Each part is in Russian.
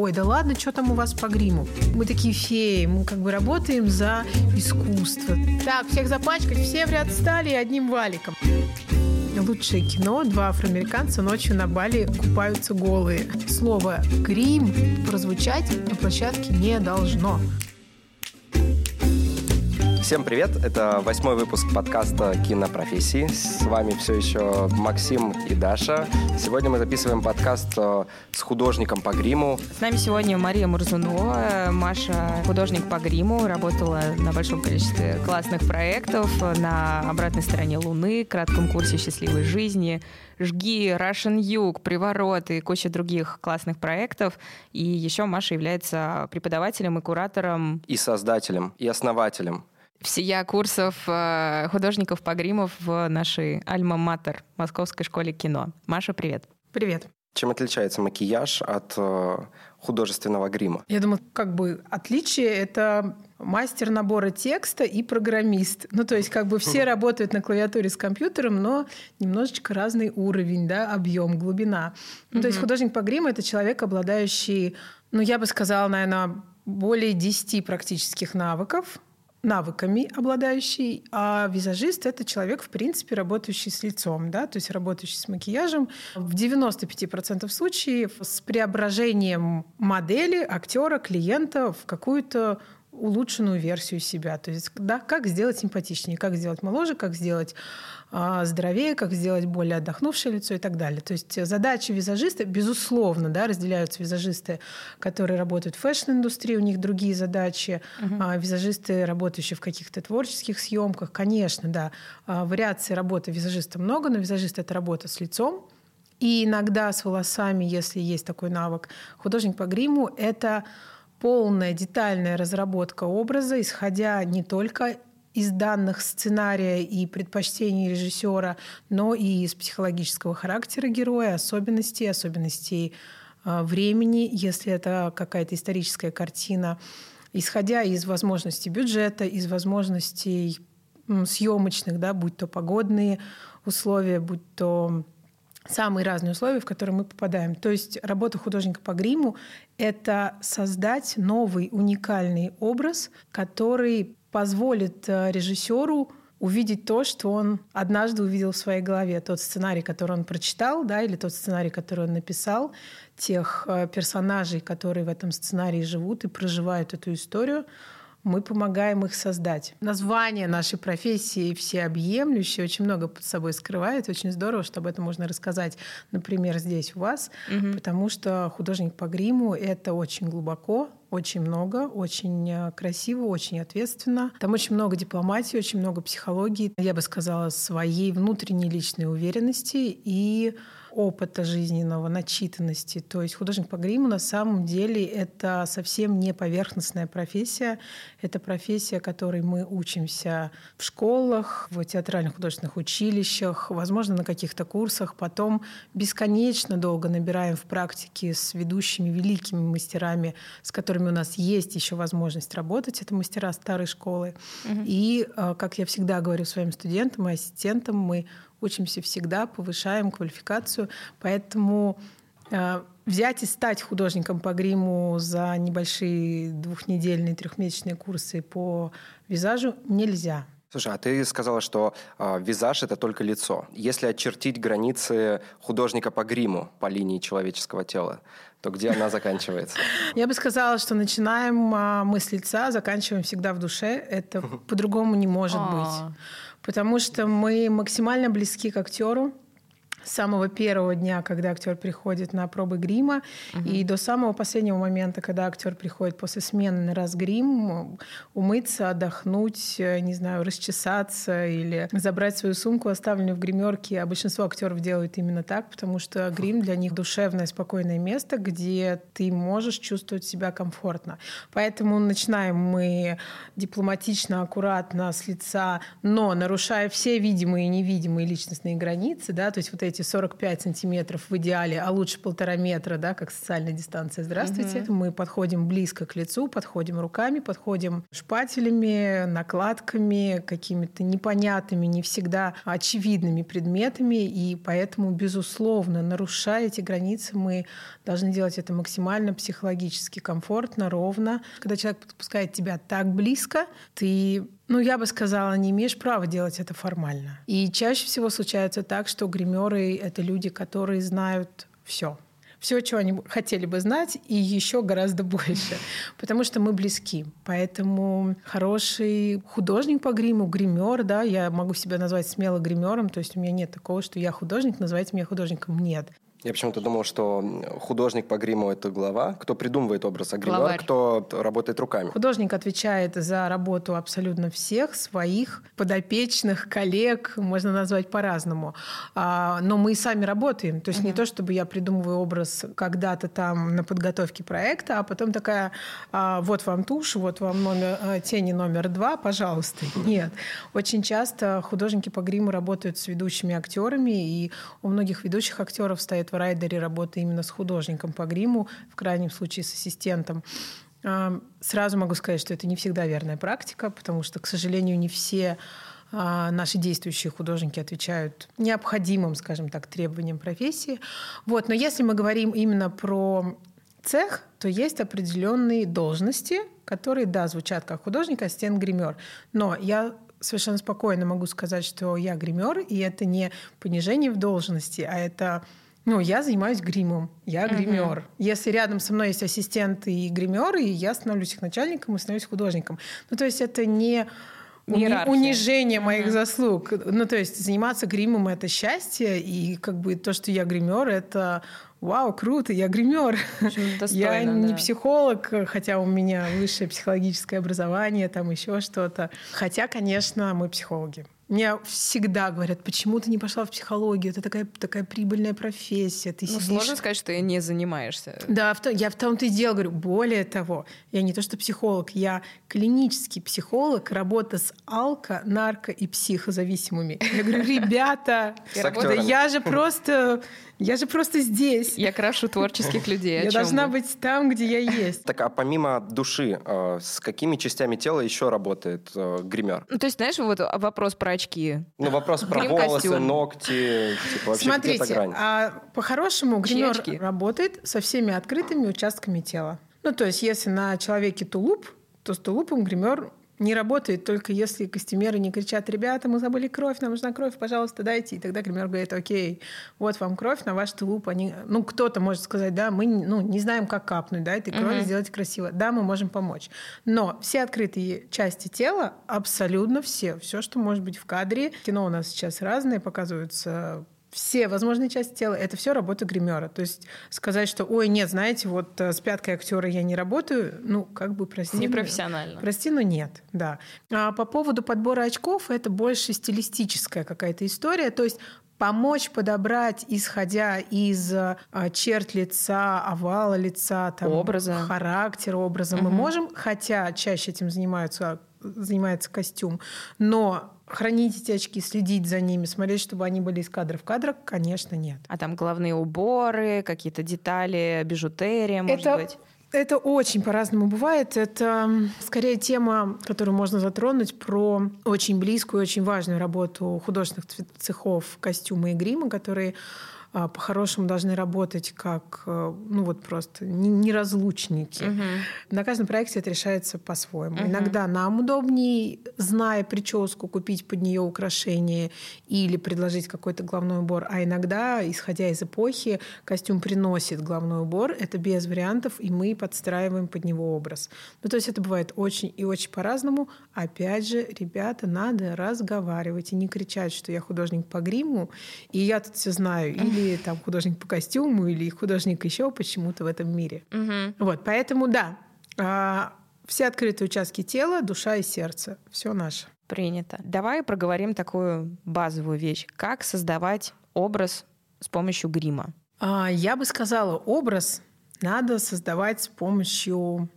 ой, да ладно, что там у вас по гриму? Мы такие феи, мы как бы работаем за искусство. Так, всех запачкать, все в ряд стали одним валиком. Лучшее кино. Два афроамериканца ночью на Бали купаются голые. Слово «грим» прозвучать на площадке не должно. Всем привет! Это восьмой выпуск подкаста «Кинопрофессии». С вами все еще Максим и Даша. Сегодня мы записываем подкаст э, с художником по гриму. С нами сегодня Мария Мурзунова. Маша художник по гриму, работала на большом количестве классных проектов на обратной стороне Луны, кратком курсе счастливой жизни, «Жги», «Russian Юг», «Приворот» и куча других классных проектов. И еще Маша является преподавателем и куратором. И создателем, и основателем всея курсов э, художников по гриму в нашей альма-матер Московской школе кино. Маша, привет. Привет. Чем отличается макияж от э, художественного грима? Я думаю, как бы отличие это мастер набора текста и программист. Ну, то есть, как бы все работают на клавиатуре с компьютером, но немножечко разный уровень, да, объем, глубина. Ну, то есть, художник по гриму это человек, обладающий, ну, я бы сказала, наверное, более 10 практических навыков, навыками обладающий, а визажист — это человек, в принципе, работающий с лицом, да, то есть работающий с макияжем. В 95% случаев с преображением модели, актера, клиента в какую-то улучшенную версию себя. То есть, да, как сделать симпатичнее, как сделать моложе, как сделать здоровее, как сделать более отдохнувшее лицо и так далее. То есть задачи визажиста, безусловно, да, разделяются визажисты, которые работают в фэшн-индустрии, у них другие задачи, угу. а визажисты, работающие в каких-то творческих съемках, конечно, да, а, вариаций работы визажиста много, но визажист — это работа с лицом, и иногда с волосами, если есть такой навык. Художник по гриму — это полная детальная разработка образа, исходя не только из данных сценария и предпочтений режиссера, но и из психологического характера героя, особенностей, особенностей э, времени, если это какая-то историческая картина, исходя из возможностей бюджета, из возможностей съемочных, да, будь то погодные условия, будь то самые разные условия, в которые мы попадаем. То есть работа художника по гриму — это создать новый уникальный образ, который позволит э, режиссеру увидеть то, что он однажды увидел в своей голове. Тот сценарий, который он прочитал, да, или тот сценарий, который он написал, тех э, персонажей, которые в этом сценарии живут и проживают эту историю — мы помогаем их создать. Название нашей профессии всеобъемлющее очень много под собой скрывает. Очень здорово, что об этом можно рассказать, например, здесь у вас, угу. потому что художник по гриму — это очень глубоко, очень много, очень э, красиво, очень ответственно. Там очень много дипломатии, очень много психологии, я бы сказала, своей внутренней личной уверенности и опыта жизненного, начитанности. То есть художник по гриму на самом деле это совсем не поверхностная профессия. Это профессия, которой мы учимся в школах, в театральных художественных училищах, возможно, на каких-то курсах. Потом бесконечно долго набираем в практике с ведущими великими мастерами, с которыми у нас есть еще возможность работать. Это мастера старой школы. Угу. И, э, как я всегда говорю своим студентам и ассистентам, мы учимся всегда, повышаем квалификацию. Поэтому э, взять и стать художником по гриму за небольшие двухнедельные, трехмесячные курсы по визажу нельзя. Слушай, а ты сказала, что э, визаж это только лицо. Если очертить границы художника по гриму по линии человеческого тела, то где она заканчивается? Я бы сказала, что начинаем а, мы с лица, заканчиваем всегда в душе. Это по-другому не может а. быть потому что мы максимально близки к актеру с самого первого дня, когда актер приходит на пробы грима, угу. и до самого последнего момента, когда актер приходит после смены на раз грим, умыться, отдохнуть, не знаю, расчесаться или забрать свою сумку, оставленную в гримерке. А большинство актеров делают именно так, потому что грим для них душевное, спокойное место, где ты можешь чувствовать себя комфортно. Поэтому начинаем мы дипломатично, аккуратно, с лица, но нарушая все видимые и невидимые личностные границы, да, то есть вот эти эти 45 сантиметров в идеале, а лучше полтора метра, да, как социальная дистанция. Здравствуйте. Угу. Мы подходим близко к лицу, подходим руками, подходим шпателями, накладками, какими-то непонятными, не всегда очевидными предметами, и поэтому, безусловно, нарушая эти границы, мы должны делать это максимально психологически комфортно, ровно. Когда человек подпускает тебя так близко, ты ну, я бы сказала, не имеешь права делать это формально. И чаще всего случается так, что гримеры — это люди, которые знают все все, чего они хотели бы знать, и еще гораздо больше, потому что мы близки. Поэтому хороший художник по гриму, гример, да, я могу себя назвать смело гримером, то есть у меня нет такого, что я художник, называйте меня художником. Нет. Я почему-то думал, что художник по гриму – это глава, кто придумывает образ, а гример – кто работает руками. Художник отвечает за работу абсолютно всех своих подопечных, коллег, можно назвать по-разному. А, но мы и сами работаем. То есть uh-huh. не то, чтобы я придумываю образ когда-то там на подготовке проекта, а потом такая, а, вот вам тушь, вот вам номер, а, тени номер два, пожалуйста. Нет. Очень часто художники по гриму работают с ведущими актерами, и у многих ведущих актеров стоит в райдере работа именно с художником по гриму, в крайнем случае с ассистентом. А, сразу могу сказать, что это не всегда верная практика, потому что, к сожалению, не все а, наши действующие художники отвечают необходимым, скажем так, требованиям профессии. Вот. Но если мы говорим именно про цех, то есть определенные должности, которые, да, звучат как художник, ассистент, гример. Но я совершенно спокойно могу сказать, что я гример, и это не понижение в должности, а это ну, я занимаюсь гримом, я гример. Угу. Если рядом со мной есть ассистенты и гримеры, я становлюсь их начальником и становлюсь художником. Ну, то есть это не Иерархия. унижение моих mm заслуг. Ну, то есть заниматься гримом — это счастье, и как бы то, что я гример, это вау, круто, я гример. я да. не психолог, хотя у меня высшее психологическое образование, там еще что-то. Хотя, конечно, мы психологи. Мне всегда говорят, почему ты не пошла в психологию? Это такая, такая прибыльная профессия. Ты ну, сидишь... сложно сказать, что ты не занимаешься. Да, в том, я в том-то и дело говорю. Более того, я не то что психолог, я клинический психолог, работа с алко, нарко и психозависимыми. Я говорю, ребята, я же просто я же просто здесь. Я крашу творческих людей. Я должна вы? быть там, где я есть. Так, а помимо души, э, с какими частями тела еще работает э, гример? Ну, то есть, знаешь, вот вопрос про очки. Ну, вопрос про волосы, ногти, типа вообще Смотрите, а по-хорошему гример работает со всеми открытыми участками тела. Ну, то есть, если на человеке тулуп, то с тулупом гример не работает только если костюмеры не кричат, ребята, мы забыли кровь, нам нужна кровь, пожалуйста, дайте. И тогда гример говорит, окей, вот вам кровь на ваш тулуп. Они, ну, кто-то может сказать, да, мы ну, не знаем, как капнуть, да, этой крови uh-huh. сделать красиво. Да, мы можем помочь. Но все открытые части тела, абсолютно все, все, что может быть в кадре. Кино у нас сейчас разное, показываются все возможные части тела, это все работа гримера. То есть сказать, что, ой, нет, знаете, вот э, с пяткой актера я не работаю, ну, как бы, прости. Непрофессионально. Но, прости, но нет, да. А по поводу подбора очков, это больше стилистическая какая-то история. То есть помочь подобрать, исходя из а, черт лица, овала лица, там, образа. характера, образа, угу. мы можем, хотя чаще этим занимаются, занимается костюм, но хранить эти очки, следить за ними, смотреть, чтобы они были из кадра в кадр, конечно, нет. А там главные уборы, какие-то детали, бижутерия, может это, быть? Это очень по-разному бывает. Это скорее тема, которую можно затронуть про очень близкую, очень важную работу художественных цехов костюма и грима, которые по-хорошему должны работать как, э, ну вот просто неразлучники. Угу. На каждом проекте это решается по-своему. Угу. Иногда нам удобнее, зная прическу, купить под нее украшения или предложить какой-то головной убор, а иногда, исходя из эпохи, костюм приносит головной убор, это без вариантов, и мы подстраиваем под него образ. Ну, то есть это бывает очень и очень по-разному. Опять же, ребята, надо разговаривать и не кричать, что я художник по гриму, и я тут все знаю. Или или там художник по костюму, или художник еще почему-то в этом мире. Угу. Вот, поэтому да, а, все открытые участки тела, душа и сердце, все наше. Принято. Давай проговорим такую базовую вещь. Как создавать образ с помощью грима? А, я бы сказала, образ надо создавать с помощью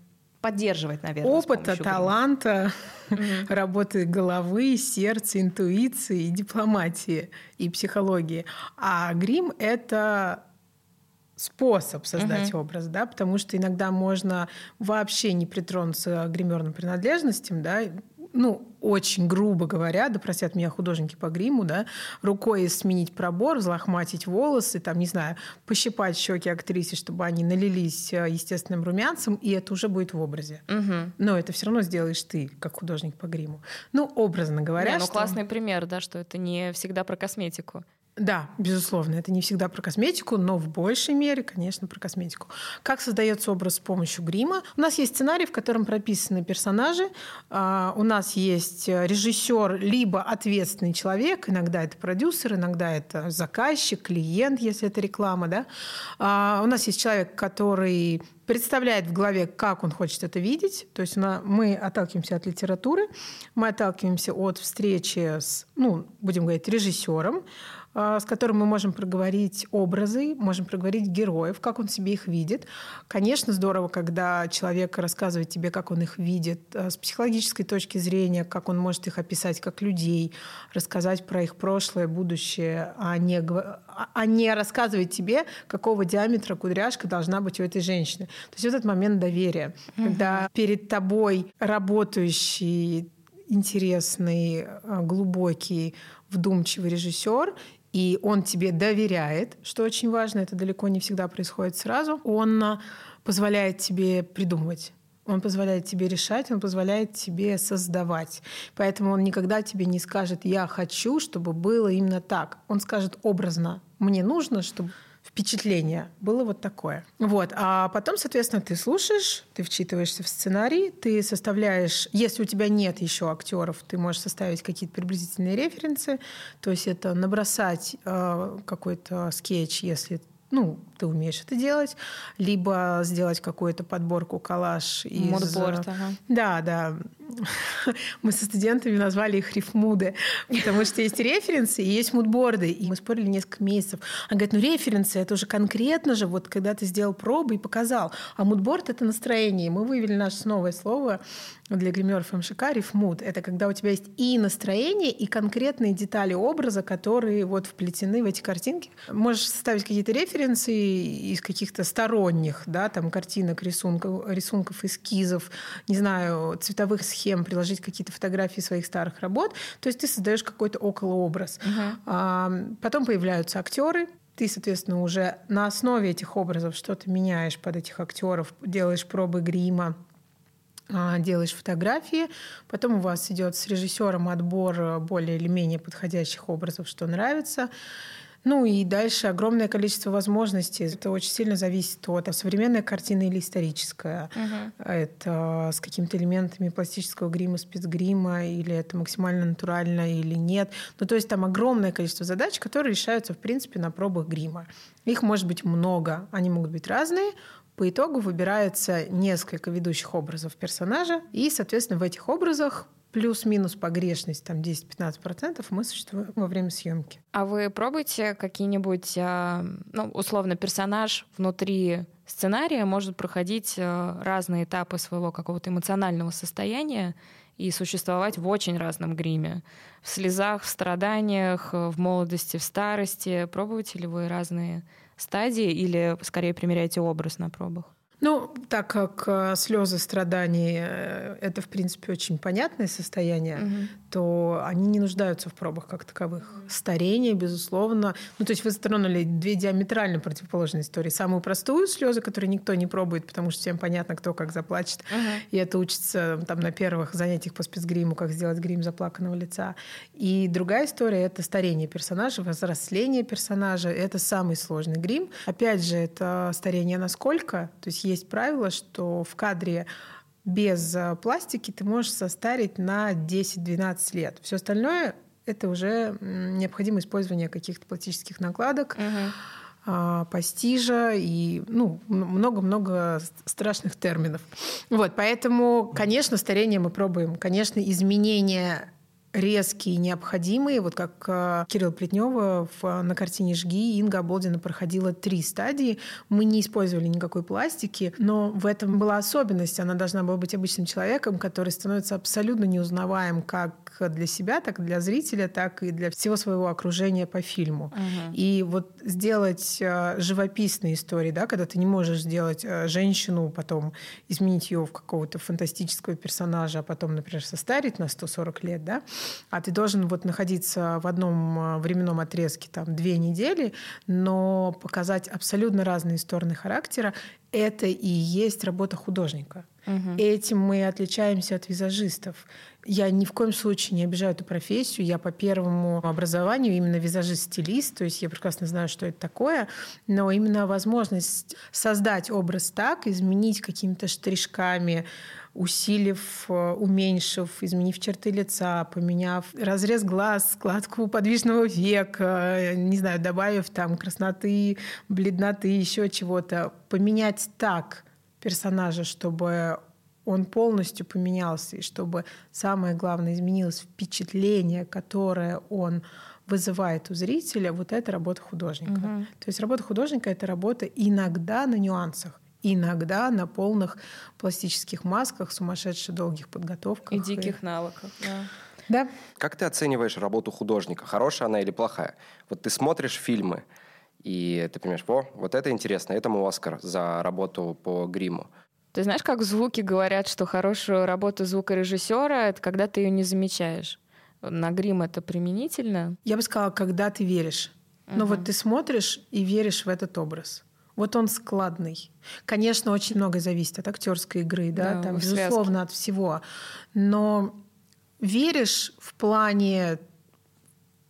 поддерживать, наверное. Опыта, таланта, работы головы, сердца, интуиции, дипломатии и психологии. А грим это способ создать uh-huh. образ, да, потому что иногда можно вообще не притронуться к гримерным принадлежностям, да, ну, очень грубо говоря, да простят меня художники по гриму, да, рукой сменить пробор, взлохматить волосы, там, не знаю, пощипать щеки актрисе, чтобы они налились э, естественным румянцем, и это уже будет в образе. Угу. Но это все равно сделаешь ты, как художник по гриму. Ну, образно говоря. Не, ну, что... классный пример, да, что это не всегда про косметику. Да, безусловно, это не всегда про косметику, но в большей мере, конечно, про косметику. Как создается образ с помощью грима? У нас есть сценарий, в котором прописаны персонажи. А, у нас есть режиссер, либо ответственный человек, иногда это продюсер, иногда это заказчик, клиент, если это реклама. Да? А, у нас есть человек, который представляет в голове, как он хочет это видеть. То есть мы отталкиваемся от литературы, мы отталкиваемся от встречи с, ну, будем говорить, режиссером, с которым мы можем проговорить образы, можем проговорить героев, как он себе их видит. Конечно, здорово, когда человек рассказывает тебе, как он их видит, а, с психологической точки зрения, как он может их описать как людей, рассказать про их прошлое, будущее, а не, а, а не рассказывать тебе, какого диаметра кудряшка должна быть у этой женщины. То есть вот этот момент доверия, угу. когда перед тобой работающий интересный, глубокий, вдумчивый режиссер, и он тебе доверяет, что очень важно, это далеко не всегда происходит сразу, он а, позволяет тебе придумывать. Он позволяет тебе решать, он позволяет тебе создавать. Поэтому он никогда тебе не скажет «я хочу, чтобы было именно так». Он скажет образно «мне нужно, чтобы впечатление было вот такое. Вот. А потом, соответственно, ты слушаешь, ты вчитываешься в сценарий, ты составляешь, если у тебя нет еще актеров, ты можешь составить какие-то приблизительные референсы, то есть это набросать э, какой-то скетч, если ну, ты умеешь это делать, либо сделать какую-то подборку коллаж из... Мудборд, ага. Да, да. Мы со студентами назвали их рифмуды, потому что есть референсы и есть мудборды. И мы спорили несколько месяцев. Он говорит, ну референсы, это уже конкретно же, вот когда ты сделал пробы и показал. А мудборд — это настроение. мы вывели наше новое слово для гримеров МШК рифмуд. Это когда у тебя есть и настроение, и конкретные детали образа, которые вот вплетены в эти картинки. Можешь составить какие-то референсы из каких-то сторонних, да, там картинок, рисунков, рисунков, эскизов, не знаю, цветовых схем, приложить какие-то фотографии своих старых работ. То есть ты создаешь какой-то околообраз. Угу. А, потом появляются актеры, ты, соответственно, уже на основе этих образов что-то меняешь под этих актеров, делаешь пробы грима, а, делаешь фотографии, потом у вас идет с режиссером отбор более или менее подходящих образов, что нравится. Ну и дальше огромное количество возможностей. Это очень сильно зависит от современной картины или историческая. Угу. Это с какими-то элементами пластического грима, спецгрима, или это максимально натурально или нет. Ну то есть там огромное количество задач, которые решаются в принципе на пробах грима. Их может быть много, они могут быть разные. По итогу выбирается несколько ведущих образов персонажа, и, соответственно, в этих образах плюс-минус погрешность, там 10-15% мы существуем во время съемки. А вы пробуете какие-нибудь, а, ну, условно, персонаж внутри сценария может проходить а, разные этапы своего какого-то эмоционального состояния и существовать в очень разном гриме. В слезах, в страданиях, в молодости, в старости. Пробуете ли вы разные стадии или скорее примеряете образ на пробах? Ну, так как э, слезы, страдания э, это, в принципе, очень понятное состояние, угу. то они не нуждаются в пробах как таковых. Старение, безусловно. Ну, то есть вы затронули две диаметрально противоположные истории. Самую простую слезы, которую никто не пробует, потому что всем понятно, кто как заплачет. Угу. И это учится там на первых занятиях по спецгриму, как сделать грим заплаканного лица. И другая история — это старение персонажа, взросление персонажа. Это самый сложный грим. Опять же, это старение насколько? То есть есть правило, что в кадре без э, пластики ты можешь состарить на 10-12 лет. Все остальное это уже необходимо использование каких-то пластических накладок. Угу постижа и ну, много-много страшных терминов. Вот, поэтому, конечно, старение мы пробуем. Конечно, изменение резкие, необходимые. Вот как э, Кирилл Плетнева в, на картине «Жги» Инга Оболдина проходила три стадии. Мы не использовали никакой пластики, но в этом была особенность. Она должна была быть обычным человеком, который становится абсолютно неузнаваем как для себя, так и для зрителя, так и для всего своего окружения по фильму. Угу. И вот сделать э, живописные истории, да, когда ты не можешь сделать э, женщину, потом изменить ее в какого-то фантастического персонажа, а потом, например, состарить на 140 лет, да, а ты должен вот находиться в одном а, временном отрезке там две недели, но показать абсолютно разные стороны характера, это и есть работа художника. Угу. Этим мы отличаемся от визажистов. Я ни в коем случае не обижаю эту профессию. Я по первому образованию именно визажист-стилист, то есть я прекрасно знаю, что это такое, но именно возможность создать образ так, изменить какими-то штришками, усилив, э, уменьшив, изменив черты лица, поменяв разрез глаз, складку подвижного века, э, не знаю, добавив там красноты, бледноты, еще чего-то. Поменять так персонажа, чтобы он полностью поменялся, и чтобы самое главное изменилось впечатление, которое он вызывает у зрителя, вот это работа художника. Угу. То есть работа художника это работа иногда на нюансах иногда на полных пластических масках, сумасшедших долгих подготовках. И диких и... навыках, да. Да. Как ты оцениваешь работу художника? Хорошая она или плохая? Вот ты смотришь фильмы, и ты понимаешь, о, вот это интересно, этому Оскар за работу по гриму. Ты знаешь, как звуки говорят, что хорошую работу звукорежиссера — это когда ты ее не замечаешь? На грим это применительно? Я бы сказала, когда ты веришь. Но угу. вот ты смотришь и веришь в этот образ. Вот он складный. Конечно, очень многое зависит от актерской игры, да, да там, безусловно, от всего. Но веришь в плане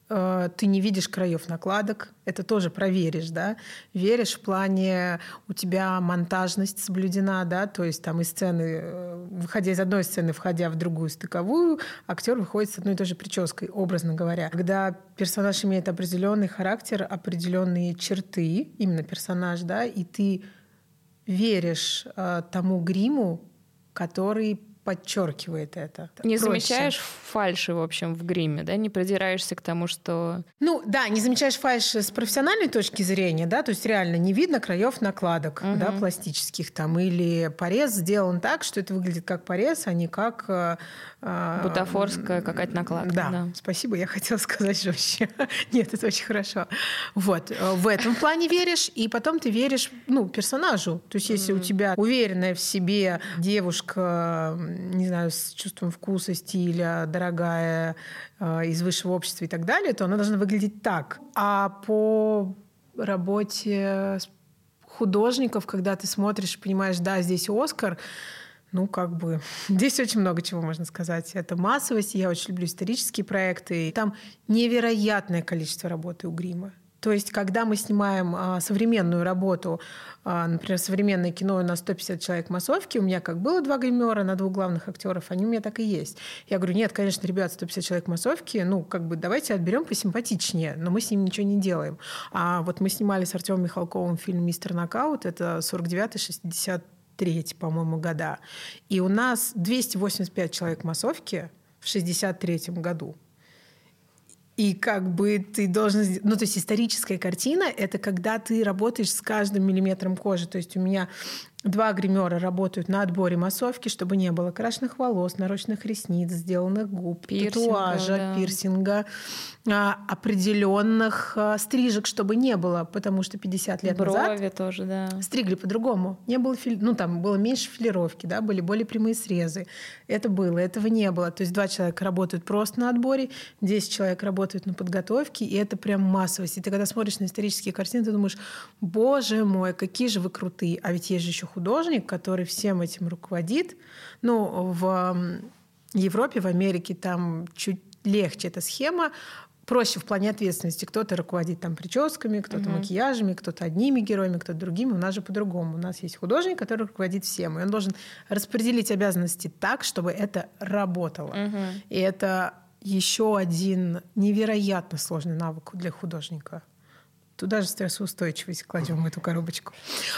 ты не видишь краев накладок, это тоже проверишь, да, веришь в плане у тебя монтажность соблюдена, да, то есть там из сцены, э, выходя из одной сцены, входя в другую стыковую, актер выходит с одной и той же прической, образно говоря. Когда персонаж имеет определенный характер, определенные черты, именно персонаж, да, и ты веришь э, тому гриму, который подчеркивает это. Не Проще. замечаешь фальши, в общем, в гриме, да? Не придираешься к тому, что... Ну, да, не замечаешь фальши с профессиональной точки зрения, да, то есть реально не видно краев накладок, угу. да, пластических там, или порез сделан так, что это выглядит как порез, а не как... Э, э Бутафорская какая-то накладка. Да, да, спасибо, я хотела сказать жестче. Нет, это очень хорошо. Вот, э, в этом плане веришь, и потом ты веришь, ну, персонажу. То есть если у тебя уверенная в себе девушка не знаю, с чувством вкуса, стиля, дорогая, э, из высшего общества и так далее, то она должна выглядеть так. А по работе художников, когда ты смотришь понимаешь, да, здесь Оскар, ну, как бы, здесь очень много чего можно сказать. Это массовость, я очень люблю исторические проекты. Там невероятное количество работы у Грима. То есть, когда мы снимаем а, современную работу, а, например, современное кино на 150 человек массовки, у меня как было два гримера на двух главных актеров, они у меня так и есть. Я говорю, нет, конечно, ребят, 150 человек массовки, ну, как бы давайте отберем посимпатичнее, но мы с ним ничего не делаем. А вот мы снимали с Артемом Михалковым фильм «Мистер Нокаут», это 49-63, по-моему, года. И у нас 285 человек массовки в 63 году. И как бы ты должен... Ну, то есть историческая картина — это когда ты работаешь с каждым миллиметром кожи. То есть у меня Два гримера работают на отборе массовки, чтобы не было крашенных волос, нарощенных ресниц, сделанных губ, пирсинга, татуажа, да. пирсинга, а, определенных а, стрижек, чтобы не было, потому что 50 лет Брови назад тоже, да. стригли по-другому. Не было фили... ну там было меньше филировки, да, были более прямые срезы. Это было, этого не было. То есть два человека работают просто на отборе, 10 человек работают на подготовке, и это прям массовость. И ты когда смотришь на исторические картины, ты думаешь, боже мой, какие же вы крутые. А ведь есть же еще художник, который всем этим руководит. Ну, в Европе, в Америке там чуть легче эта схема, проще в плане ответственности. Кто-то руководит там прическами, кто-то угу. макияжами, кто-то одними героями, кто-то другими. У нас же по-другому. У нас есть художник, который руководит всем. И он должен распределить обязанности так, чтобы это работало. Угу. И это еще один невероятно сложный навык для художника. Туда же стрессоустойчивость кладем в эту коробочку.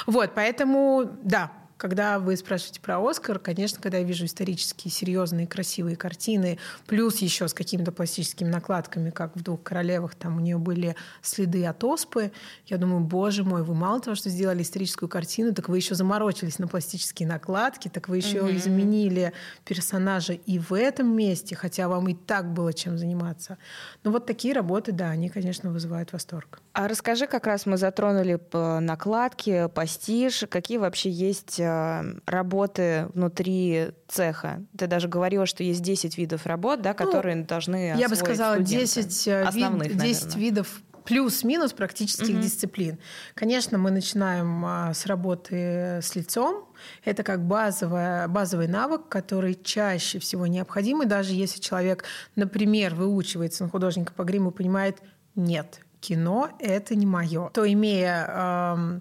Вот, поэтому, да, когда вы спрашиваете про Оскар, конечно, когда я вижу исторические, серьезные, красивые картины, плюс еще с какими-то пластическими накладками, как в «Двух королевах», там у нее были следы от оспы, я думаю, боже мой, вы мало того, что сделали историческую картину, так вы еще заморочились на пластические накладки, так вы еще mm-hmm. изменили персонажа и в этом месте, хотя вам и так было чем заниматься. Но вот такие работы, да, они, конечно, вызывают восторг. А расскажи, как раз мы затронули накладки, пастиж, какие вообще есть э, работы внутри цеха? Ты даже говорила, что есть 10 видов работ, да, ну, которые ну, должны Я бы сказала, студенты. 10, э, Основных, вид, 10 наверное. видов плюс-минус практических угу. дисциплин. Конечно, мы начинаем а, с работы с лицом. Это как базовая, базовый навык, который чаще всего необходим. И даже если человек, например, выучивается на художника по гриму и понимает, нет, кино — это не мое, то имея э,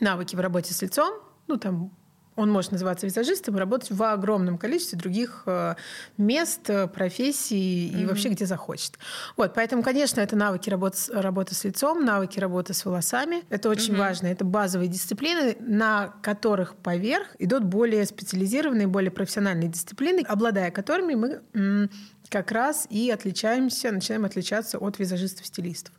навыки в работе с лицом, ну там он может называться визажистом и работать в огромном количестве других э, мест, э, профессий и mm-hmm. вообще где захочет. Вот, поэтому, конечно, это навыки работы, работы с лицом, навыки работы с волосами. Это очень mm-hmm. важно. Это базовые дисциплины, на которых поверх идут более специализированные, более профессиональные дисциплины, обладая которыми мы как раз и отличаемся, начинаем отличаться от визажистов-стилистов.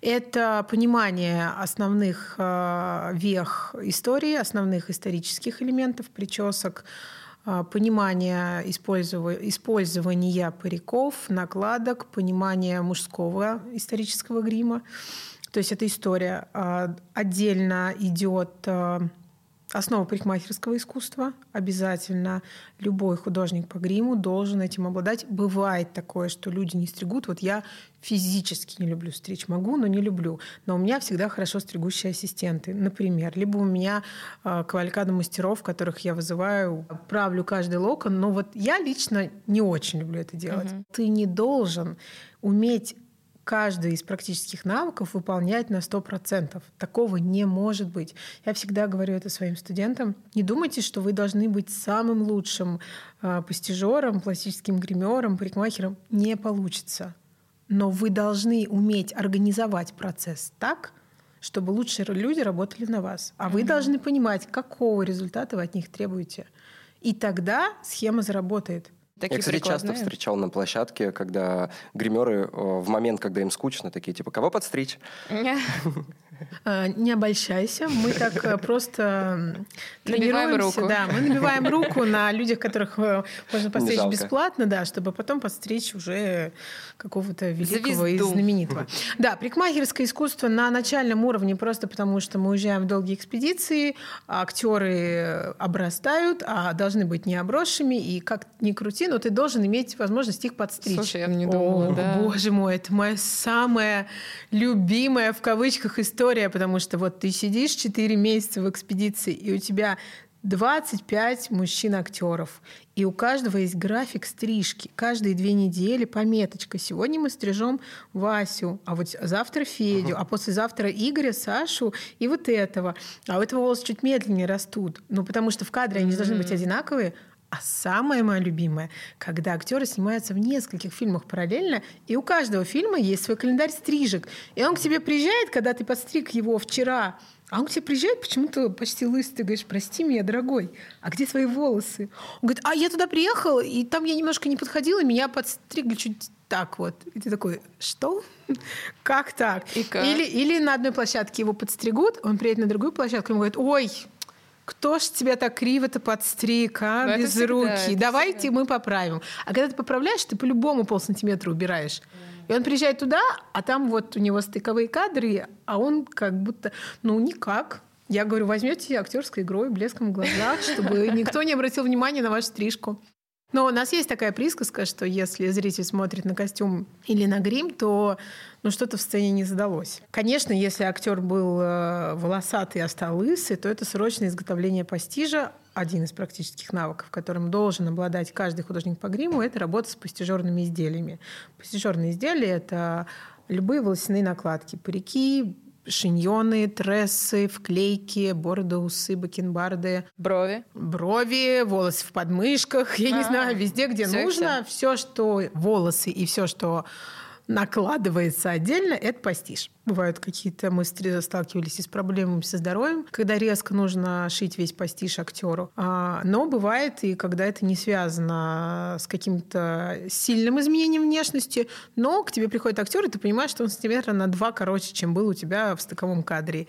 Это понимание основных э, вех истории, основных исторических элементов причесок, э, понимание использования париков, накладок, понимание мужского исторического грима. То есть эта история. Э, отдельно идет Основа парикмахерского искусства. Обязательно любой художник по гриму должен этим обладать. Бывает такое, что люди не стригут. Вот я физически не люблю стричь. Могу, но не люблю. Но у меня всегда хорошо стригущие ассистенты. Например, либо у меня э, кавалькада мастеров, которых я вызываю, правлю каждый локон. Но вот я лично не очень люблю это делать. Угу. Ты не должен уметь каждый из практических навыков выполнять на 100%. Такого не может быть. Я всегда говорю это своим студентам. Не думайте, что вы должны быть самым лучшим э, пластическим гримером, парикмахером. Не получится. Но вы должны уметь организовать процесс так, чтобы лучшие люди работали на вас. А вы mm-hmm. должны понимать, какого результата вы от них требуете. И тогда схема заработает. Такие Я, кстати, прикладные. часто встречал на площадке, когда гримеры э, в момент, когда им скучно, такие типа, кого подстричь? А, не обольщайся, мы так э, просто тренируемся. Да, мы набиваем руку на людях, которых э, можно подстричь бесплатно, да, чтобы потом подстричь уже какого-то великого Звезду. и знаменитого. Да, прикмахерское искусство на начальном уровне просто потому, что мы уезжаем в долгие экспедиции, актеры обрастают, а должны быть не обросшими, и как ни крути, но ты должен иметь возможность их подстричь. Слушай, я не думала, О, да. боже мой, это моя самая любимая в кавычках история, потому что вот ты сидишь 4 месяца в экспедиции, и у тебя 25 мужчин-актеров. И у каждого есть график стрижки. Каждые две недели пометочка. Сегодня мы стрижем Васю, а вот завтра Федю, а послезавтра Игоря, Сашу и вот этого. А у этого волосы чуть медленнее растут. Ну, потому что в кадре они должны быть одинаковые, а самое мое любимое, когда актеры снимаются в нескольких фильмах параллельно, и у каждого фильма есть свой календарь стрижек. И он к тебе приезжает, когда ты подстриг его вчера, а он к тебе приезжает почему-то почти лысый. Ты говоришь, прости меня, дорогой, а где твои волосы? Он говорит, а я туда приехал, и там я немножко не подходила, меня подстригли чуть так вот. И ты такой, что? Как так? И как? Или, или на одной площадке его подстригут, он приедет на другую площадку, и ему говорит, ой, кто ж тебя так криво-то подстриг, а, ну, без всегда, руки? Давайте всегда. мы поправим. А когда ты поправляешь, ты по-любому полсантиметра убираешь. И он приезжает туда, а там вот у него стыковые кадры, а он как будто, ну, никак. Я говорю, возьмете актерской игрой, блеском в глазах, чтобы никто не обратил внимания на вашу стрижку. Но у нас есть такая присказка, что если зритель смотрит на костюм или на грим, то ну, что-то в сцене не задалось. Конечно, если актер был э, волосатый, а стал лысый, то это срочное изготовление пастижа, один из практических навыков, которым должен обладать каждый художник по гриму, это работа с пастижерными изделиями. Пастижерные изделия — это любые волосяные накладки, парики, шиньоны, трессы, вклейки, бороды, усы, бакенбарды. Брови. Брови, волосы в подмышках, я А-а-а. не знаю, везде, где все нужно. Все. все, что волосы и все, что накладывается отдельно, это постиж. Бывают какие-то, мы сталкивались и с проблемами со здоровьем, когда резко нужно шить весь постиж актеру. А, но бывает и когда это не связано с каким-то сильным изменением внешности, но к тебе приходит актер, и ты понимаешь, что он сантиметра на два короче, чем был у тебя в стыковом кадре.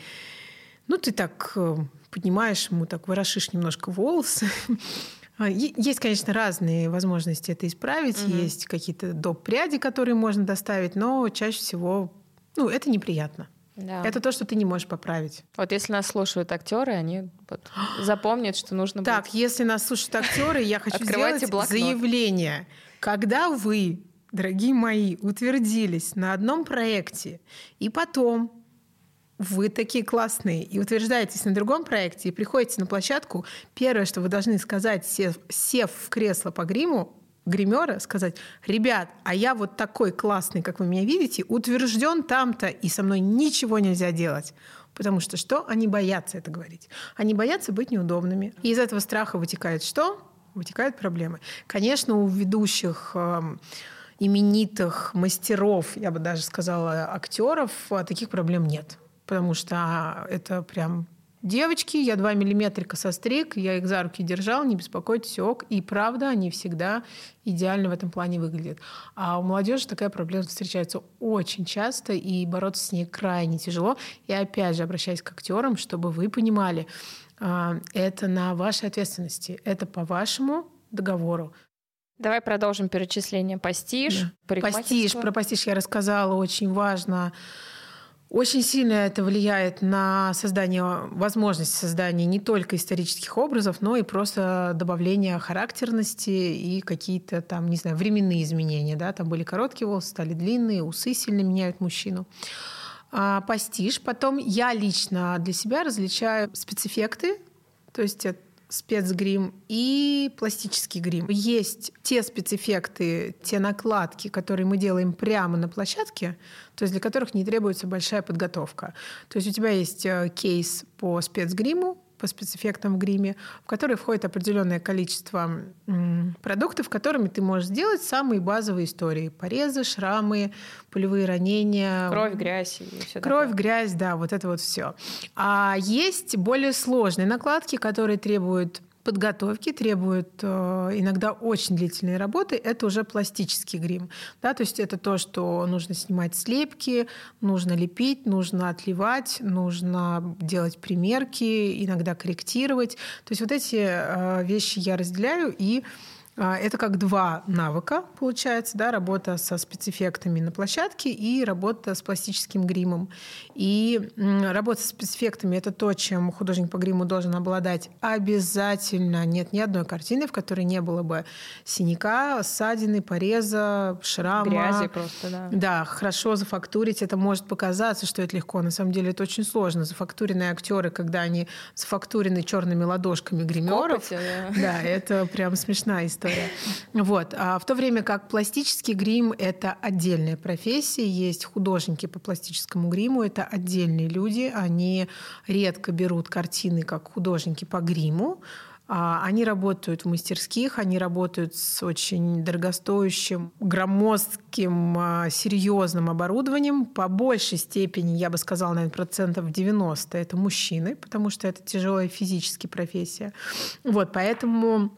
Ну, ты так э, поднимаешь ему, так ворошишь немножко волосы, есть, конечно, разные возможности это исправить. Угу. Есть какие-то доп. пряди, которые можно доставить, но чаще всего ну, это неприятно. Да. Это то, что ты не можешь поправить. Вот если нас слушают актеры, они вот запомнят, что нужно. Так, быть... если нас слушают актеры, я хочу сделать заявление. Когда вы, дорогие мои, утвердились на одном проекте, и потом вы такие классные и утверждаетесь на другом проекте и приходите на площадку, первое, что вы должны сказать, сев, сев в кресло по гриму, гримера, сказать, ребят, а я вот такой классный, как вы меня видите, утвержден там-то, и со мной ничего нельзя делать. Потому что что? Они боятся это говорить. Они боятся быть неудобными. И из этого страха вытекает что? Вытекают проблемы. Конечно, у ведущих э, именитых мастеров, я бы даже сказала, актеров, а, таких проблем нет потому что а, это прям девочки, я 2 миллиметрика состриг, я их за руки держал, не беспокойтесь, ок. И правда, они всегда идеально в этом плане выглядят. А у молодежи такая проблема встречается очень часто, и бороться с ней крайне тяжело. И опять же, обращаясь к актерам, чтобы вы понимали, а, это на вашей ответственности, это по вашему договору. Давай продолжим перечисление. Постиж, да. Постиж, про постиж я рассказала, очень важно. Очень сильно это влияет на создание, возможность создания не только исторических образов, но и просто добавления характерности и какие-то там, не знаю, временные изменения. Да? Там были короткие волосы, стали длинные, усы сильно меняют мужчину. А, постиж. Потом я лично для себя различаю спецэффекты, то есть это спецгрим и пластический грим. Есть те спецэффекты, те накладки, которые мы делаем прямо на площадке, то есть для которых не требуется большая подготовка. То есть у тебя есть э, кейс по спецгриму, по спецэффектам в гриме, в который входит определенное количество продуктов, которыми ты можешь сделать самые базовые истории. Порезы, шрамы, пулевые ранения. Кровь, грязь и все Кровь, такое. грязь, да, вот это вот все. А есть более сложные накладки, которые требуют подготовки, требуют э, иногда очень длительные работы, это уже пластический грим. Да, то есть это то, что нужно снимать слепки, нужно лепить, нужно отливать, нужно делать примерки, иногда корректировать. То есть вот эти э, вещи я разделяю и а, это как два навыка, получается, да, работа со спецэффектами на площадке и работа с пластическим гримом. И работа с спецэффектами — это то, чем художник по гриму должен обладать обязательно. Нет ни одной картины, в которой не было бы синяка, ссадины, пореза, шрама. Грязи просто, да. Да, хорошо зафактурить. Это может показаться, что это легко. На самом деле это очень сложно. Зафактуренные актеры, когда они зафактурены черными ладошками гримеров. Копоти, да. да, это прям смешная история. Вот. А в то время как пластический грим — это отдельная профессия, есть художники по пластическому гриму, это отдельные люди, они редко берут картины как художники по гриму, а, они работают в мастерских, они работают с очень дорогостоящим, громоздким, а, серьезным оборудованием. По большей степени, я бы сказала, наверное, процентов 90 это мужчины, потому что это тяжелая физически профессия. Вот, поэтому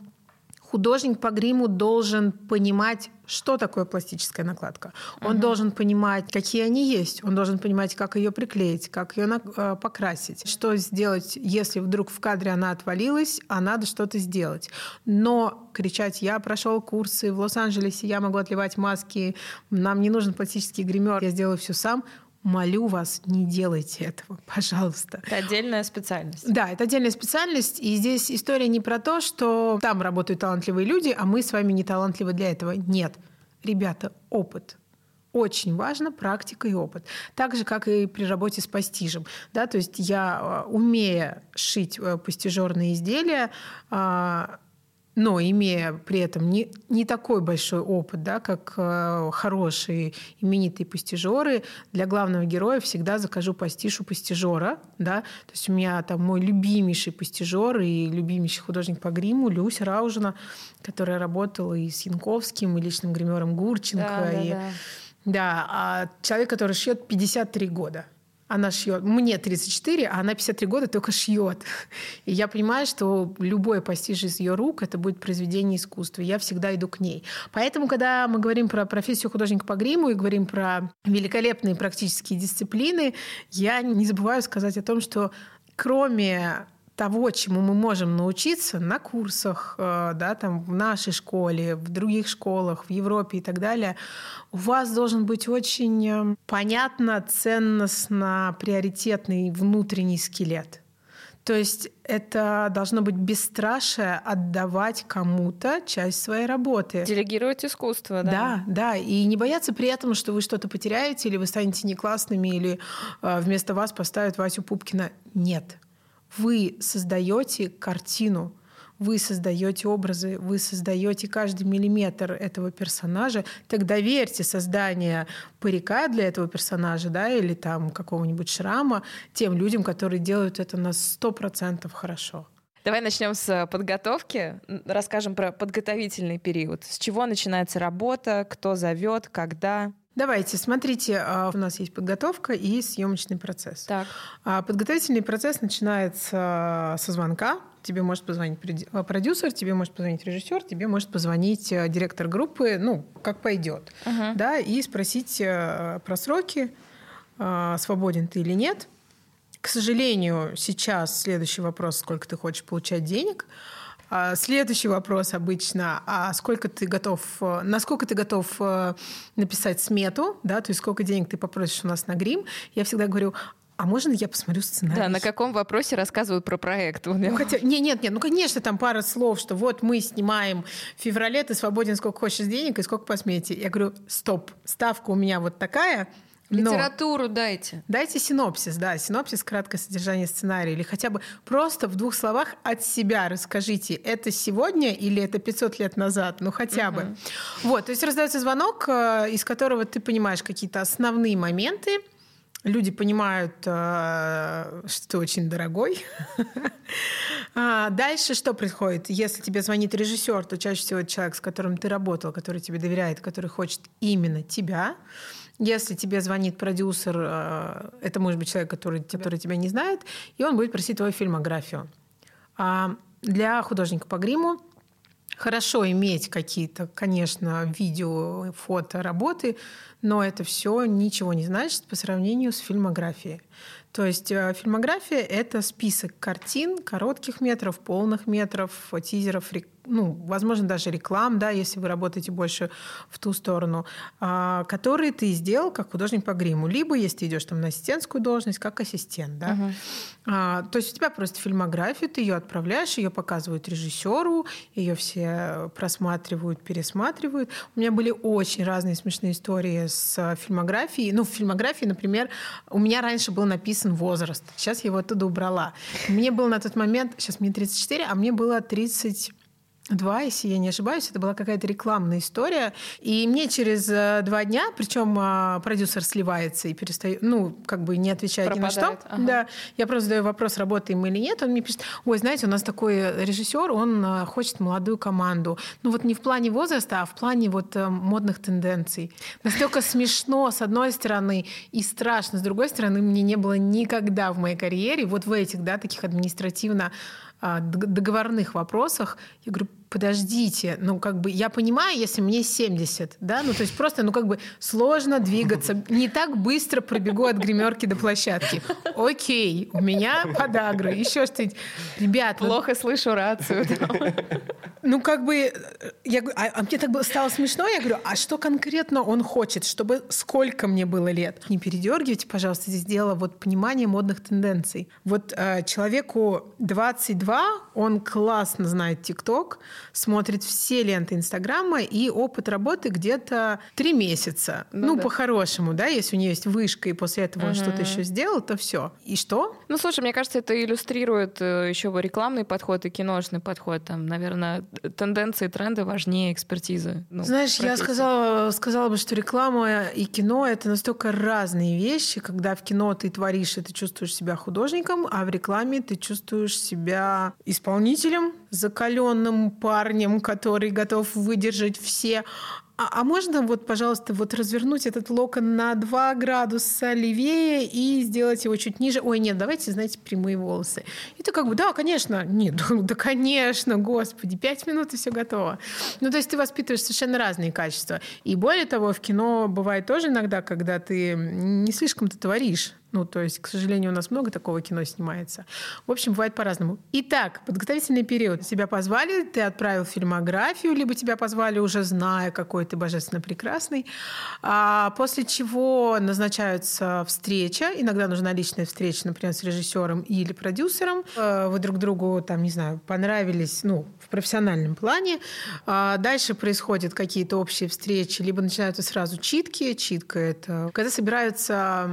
художник по гриму должен понимать, что такое пластическая накладка. Он угу. должен понимать, какие они есть. Он должен понимать, как ее приклеить, как ее э, покрасить. Что сделать, если вдруг в кадре она отвалилась, а надо что-то сделать. Но кричать «я прошел курсы в Лос-Анджелесе, я могу отливать маски, нам не нужен пластический гример, я сделаю все сам», молю вас, не делайте этого, пожалуйста. Это отдельная специальность. Да, это отдельная специальность. И здесь история не про то, что там работают талантливые люди, а мы с вами не талантливы для этого. Нет. Ребята, опыт очень важно практика и опыт. Так же, как и при работе с постижем. Да, то есть я, э, умея шить э, постижерные изделия, а, но имея при этом не, не такой большой опыт, да, как э, хорошие именитые пастижеры, для главного героя всегда закажу пастишу пастижера. Да? То есть у меня там мой любимейший пастижер и любимейший художник по гриму Люся Раужина, которая работала и с Янковским, и личным гримером Гурченко. Да, да, и... да Да, а человек, который шьет 53 года – она шьет. Мне 34, а она 53 года только шьет. И я понимаю, что любое постиж из ее рук это будет произведение искусства. Я всегда иду к ней. Поэтому, когда мы говорим про профессию художника по гриму и говорим про великолепные практические дисциплины, я не забываю сказать о том, что кроме того, чему мы можем научиться на курсах, э, да, там, в нашей школе, в других школах, в Европе и так далее, у вас должен быть очень э, понятно, ценностно, приоритетный внутренний скелет. То есть это должно быть бесстрашие отдавать кому-то часть своей работы. Делегировать искусство, да? Да, да. И не бояться при этом, что вы что-то потеряете, или вы станете неклассными, или э, вместо вас поставят Васю Пупкина. Нет вы создаете картину, вы создаете образы, вы создаете каждый миллиметр этого персонажа, так доверьте создание парика для этого персонажа, да, или там какого-нибудь шрама тем людям, которые делают это на сто процентов хорошо. Давай начнем с подготовки. Расскажем про подготовительный период. С чего начинается работа, кто зовет, когда? Давайте, смотрите, а, у нас есть подготовка и съемочный процесс. Так. А, подготовительный процесс начинается со звонка. Тебе может позвонить а, продюсер, тебе может позвонить режиссер, тебе может позвонить директор группы, ну, как пойдет, uh-huh. да, и спросить про сроки, свободен ты или нет. К сожалению, сейчас следующий вопрос, сколько ты хочешь получать денег – следующий вопрос обычно, а сколько ты готов, э, насколько ты готов э, написать смету, да, то есть сколько денег ты попросишь у нас на грим. Я всегда говорю, а можно я посмотрю сценарий? Да, на каком вопросе рассказывают про проект? Ну, хотя, не, нет, нет, ну, конечно, там пара слов, что вот мы снимаем в феврале, ты свободен сколько хочешь денег и сколько по смете. Я говорю, стоп, ставка у меня вот такая, Литературу Но дайте. Дайте синопсис, да, синопсис, краткое содержание сценария, или хотя бы просто в двух словах от себя расскажите, это сегодня или это 500 лет назад, ну хотя угу. бы. Вот, то есть раздается звонок, э, из которого ты понимаешь какие-то основные моменты, люди понимают, э, что ты очень дорогой. А дальше что происходит? Если тебе звонит режиссер, то чаще всего это человек, с которым ты работал, который тебе доверяет, который хочет именно тебя. Если тебе звонит продюсер, э, это может быть человек, который, который тебя не знает, и он будет просить твою фильмографию. А для художника по гриму хорошо иметь какие-то, конечно, видео, фото, работы, но это все ничего не значит по сравнению с фильмографией. То есть э, фильмография — это список картин, коротких метров, полных метров, тизеров, ну, возможно, даже реклам, да, если вы работаете больше в ту сторону, а, которые ты сделал как художник по гриму. Либо, если ты идешь там на ассистентскую должность, как ассистент, да. Uh-huh. А, то есть у тебя просто фильмография, ты ее отправляешь, ее показывают режиссеру, ее все просматривают, пересматривают. У меня были очень разные смешные истории с фильмографией. Ну, в фильмографии, например, у меня раньше был написан возраст. Сейчас я его оттуда убрала. Мне было на тот момент, сейчас мне 34, а мне было 30 Два, если я не ошибаюсь, это была какая-то рекламная история. И мне через э, два дня, причем а, продюсер сливается и перестает, ну, как бы не отвечает Пропадает. ни на что. Ага. Да, я просто задаю вопрос, работаем мы или нет. Он мне пишет, ой, знаете, у нас такой режиссер, он а, хочет молодую команду. Ну вот не в плане возраста, а в плане вот э, модных тенденций. Настолько смешно, с одной стороны, и страшно, с другой стороны, мне не было никогда в моей карьере вот в этих, да, таких административно а, договорных вопросах, я говорю, подождите, ну как бы я понимаю, если мне 70, да, ну то есть просто, ну как бы сложно двигаться, не так быстро пробегу от гримерки до площадки. Окей, у меня подагра, еще что-нибудь. Ребят, плохо вот... слышу рацию. Ну как бы, я, а, а мне так было, стало смешно, я говорю, а что конкретно он хочет, чтобы сколько мне было лет? Не передергивайте, пожалуйста, здесь дело вот понимания модных тенденций. Вот э, человеку 22, он классно знает ТикТок, смотрит все ленты Инстаграма, и опыт работы где-то три месяца. Ну, ну да. по-хорошему, да, если у нее есть вышка, и после этого угу. он что-то еще сделал, то все. И что? Ну, слушай, мне кажется, это иллюстрирует э, еще рекламный подход и киношный подход. Там, наверное, тенденции, тренды важнее экспертизы. Ну, Знаешь, профессии. я сказала, сказала бы, что реклама и кино — это настолько разные вещи, когда в кино ты творишь, и ты чувствуешь себя художником, а в рекламе ты чувствуешь себя исполнителем, закаленным парнем, который готов выдержать все а, а можно вот, пожалуйста, вот развернуть этот локон на 2 градуса левее и сделать его чуть ниже? Ой, нет, давайте, знаете, прямые волосы. И ты как бы, да, конечно. Нет, да, конечно, господи, 5 минут и все готово. Ну, то есть ты воспитываешь совершенно разные качества. И более того, в кино бывает тоже иногда, когда ты не слишком-то творишь. Ну, то есть, к сожалению, у нас много такого кино снимается. В общем, бывает по-разному. Итак, подготовительный период. Тебя позвали, ты отправил фильмографию, либо тебя позвали уже зная, какой ты божественно прекрасный. А после чего назначаются встреча. Иногда нужна личная встреча, например, с режиссером или продюсером. Э, вы друг другу, там, не знаю, понравились, ну, профессиональном плане. А дальше происходят какие-то общие встречи, либо начинаются сразу читки. Читка — это когда собираются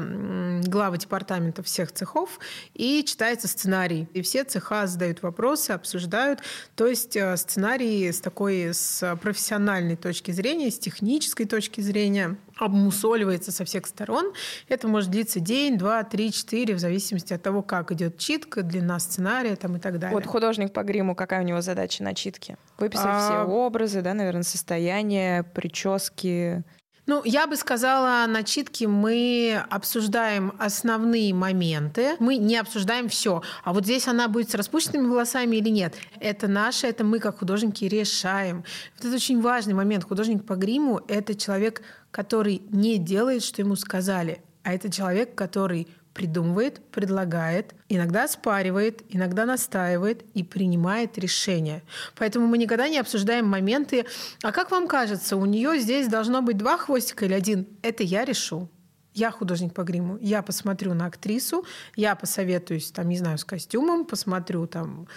главы департамента всех цехов и читается сценарий. И все цеха задают вопросы, обсуждают. То есть э, сценарий с такой с профессиональной точки зрения, с технической точки зрения обмусоливается со всех сторон. Это может длиться день, два, три, четыре, в зависимости от того, как идет читка, длина сценария там, и так далее. Вот художник по гриму, какая у него задача на читке? Выписать а... все образы, да, наверное, состояние, прически. Ну, я бы сказала, на читке мы обсуждаем основные моменты. Мы не обсуждаем все. А вот здесь она будет с распущенными волосами или нет. Это наше, это мы как художники решаем. Вот это очень важный момент. Художник по гриму — это человек, который не делает, что ему сказали. А это человек, который придумывает, предлагает, иногда спаривает, иногда настаивает и принимает решения. Поэтому мы никогда не обсуждаем моменты, а как вам кажется, у нее здесь должно быть два хвостика или один? Это я решу. Я художник по гриму. Я посмотрю на актрису, я посоветуюсь, там, не знаю, с костюмом, посмотрю там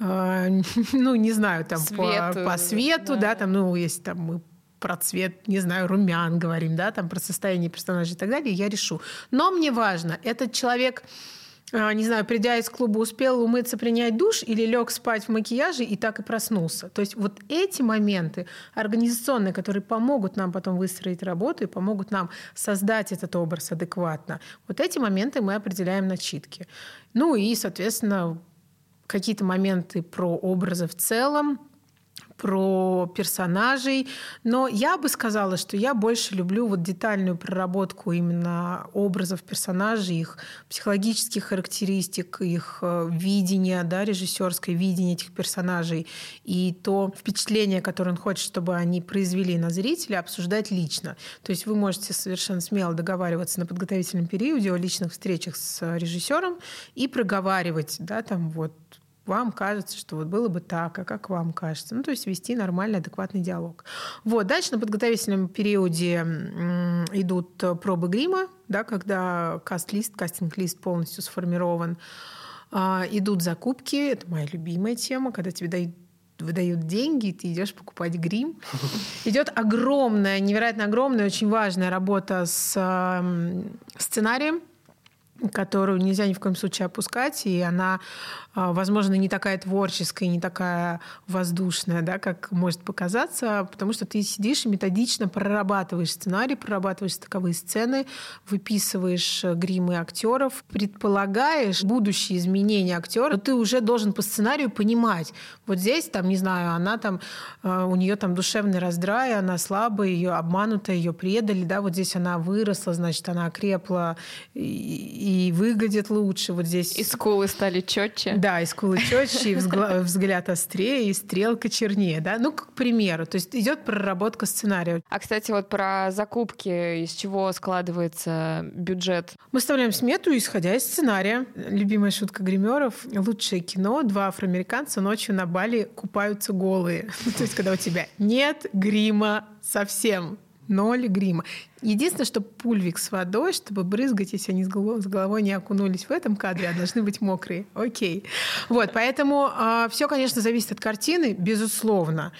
э, ну, не знаю, там по, по свету, да. да, там, ну, есть там мы про цвет, не знаю, румян говорим, да, там про состояние персонажа и так далее, я решу. Но мне важно, этот человек а, не знаю, придя из клуба, успел умыться, принять душ или лег спать в макияже и так и проснулся. То есть вот эти моменты организационные, которые помогут нам потом выстроить работу и помогут нам создать этот образ адекватно, вот эти моменты мы определяем на читке. Ну и, соответственно, какие-то моменты про образы в целом, про персонажей. Но я бы сказала, что я больше люблю вот детальную проработку именно образов персонажей, их психологических характеристик, их э, видения, да, режиссерское видение этих персонажей и то впечатление, которое он хочет, чтобы они произвели на зрителя, обсуждать лично. То есть вы можете совершенно смело договариваться на подготовительном периоде о личных встречах с режиссером и проговаривать, да, там вот вам кажется, что вот было бы так, а как вам кажется. Ну, то есть вести нормальный, адекватный диалог. Вот. Дальше на подготовительном периоде идут пробы грима, да, когда каст-лист, кастинг-лист полностью сформирован. А, идут закупки. Это моя любимая тема, когда тебе дают выдают деньги, и ты идешь покупать грим. Идет огромная, невероятно огромная, очень важная работа с сценарием, которую нельзя ни в коем случае опускать, и она, возможно, не такая творческая, не такая воздушная, да, как может показаться, потому что ты сидишь и методично прорабатываешь сценарий, прорабатываешь таковые сцены, выписываешь э, гримы актеров, предполагаешь будущие изменения актера, ты уже должен по сценарию понимать, вот здесь, там, не знаю, она там, э, у нее там душевный раздрай, она слабая, ее обманута, ее предали, да, вот здесь она выросла, значит, она окрепла, и и выглядит лучше. Вот здесь... И скулы стали четче. Да, и скулы четче, и взгляд острее, и стрелка чернее. Да? Ну, к примеру. То есть идет проработка сценария. А, кстати, вот про закупки, из чего складывается бюджет? Мы вставляем смету, исходя из сценария. Любимая шутка гримеров. Лучшее кино. Два афроамериканца ночью на Бали купаются голые. То есть, когда у тебя нет грима совсем ноль грима. Единственное, что пульвик с водой, чтобы брызгать, если они с головой, не окунулись в этом кадре, а должны быть мокрые. Окей. Вот, поэтому э, а, все, конечно, зависит от картины, безусловно.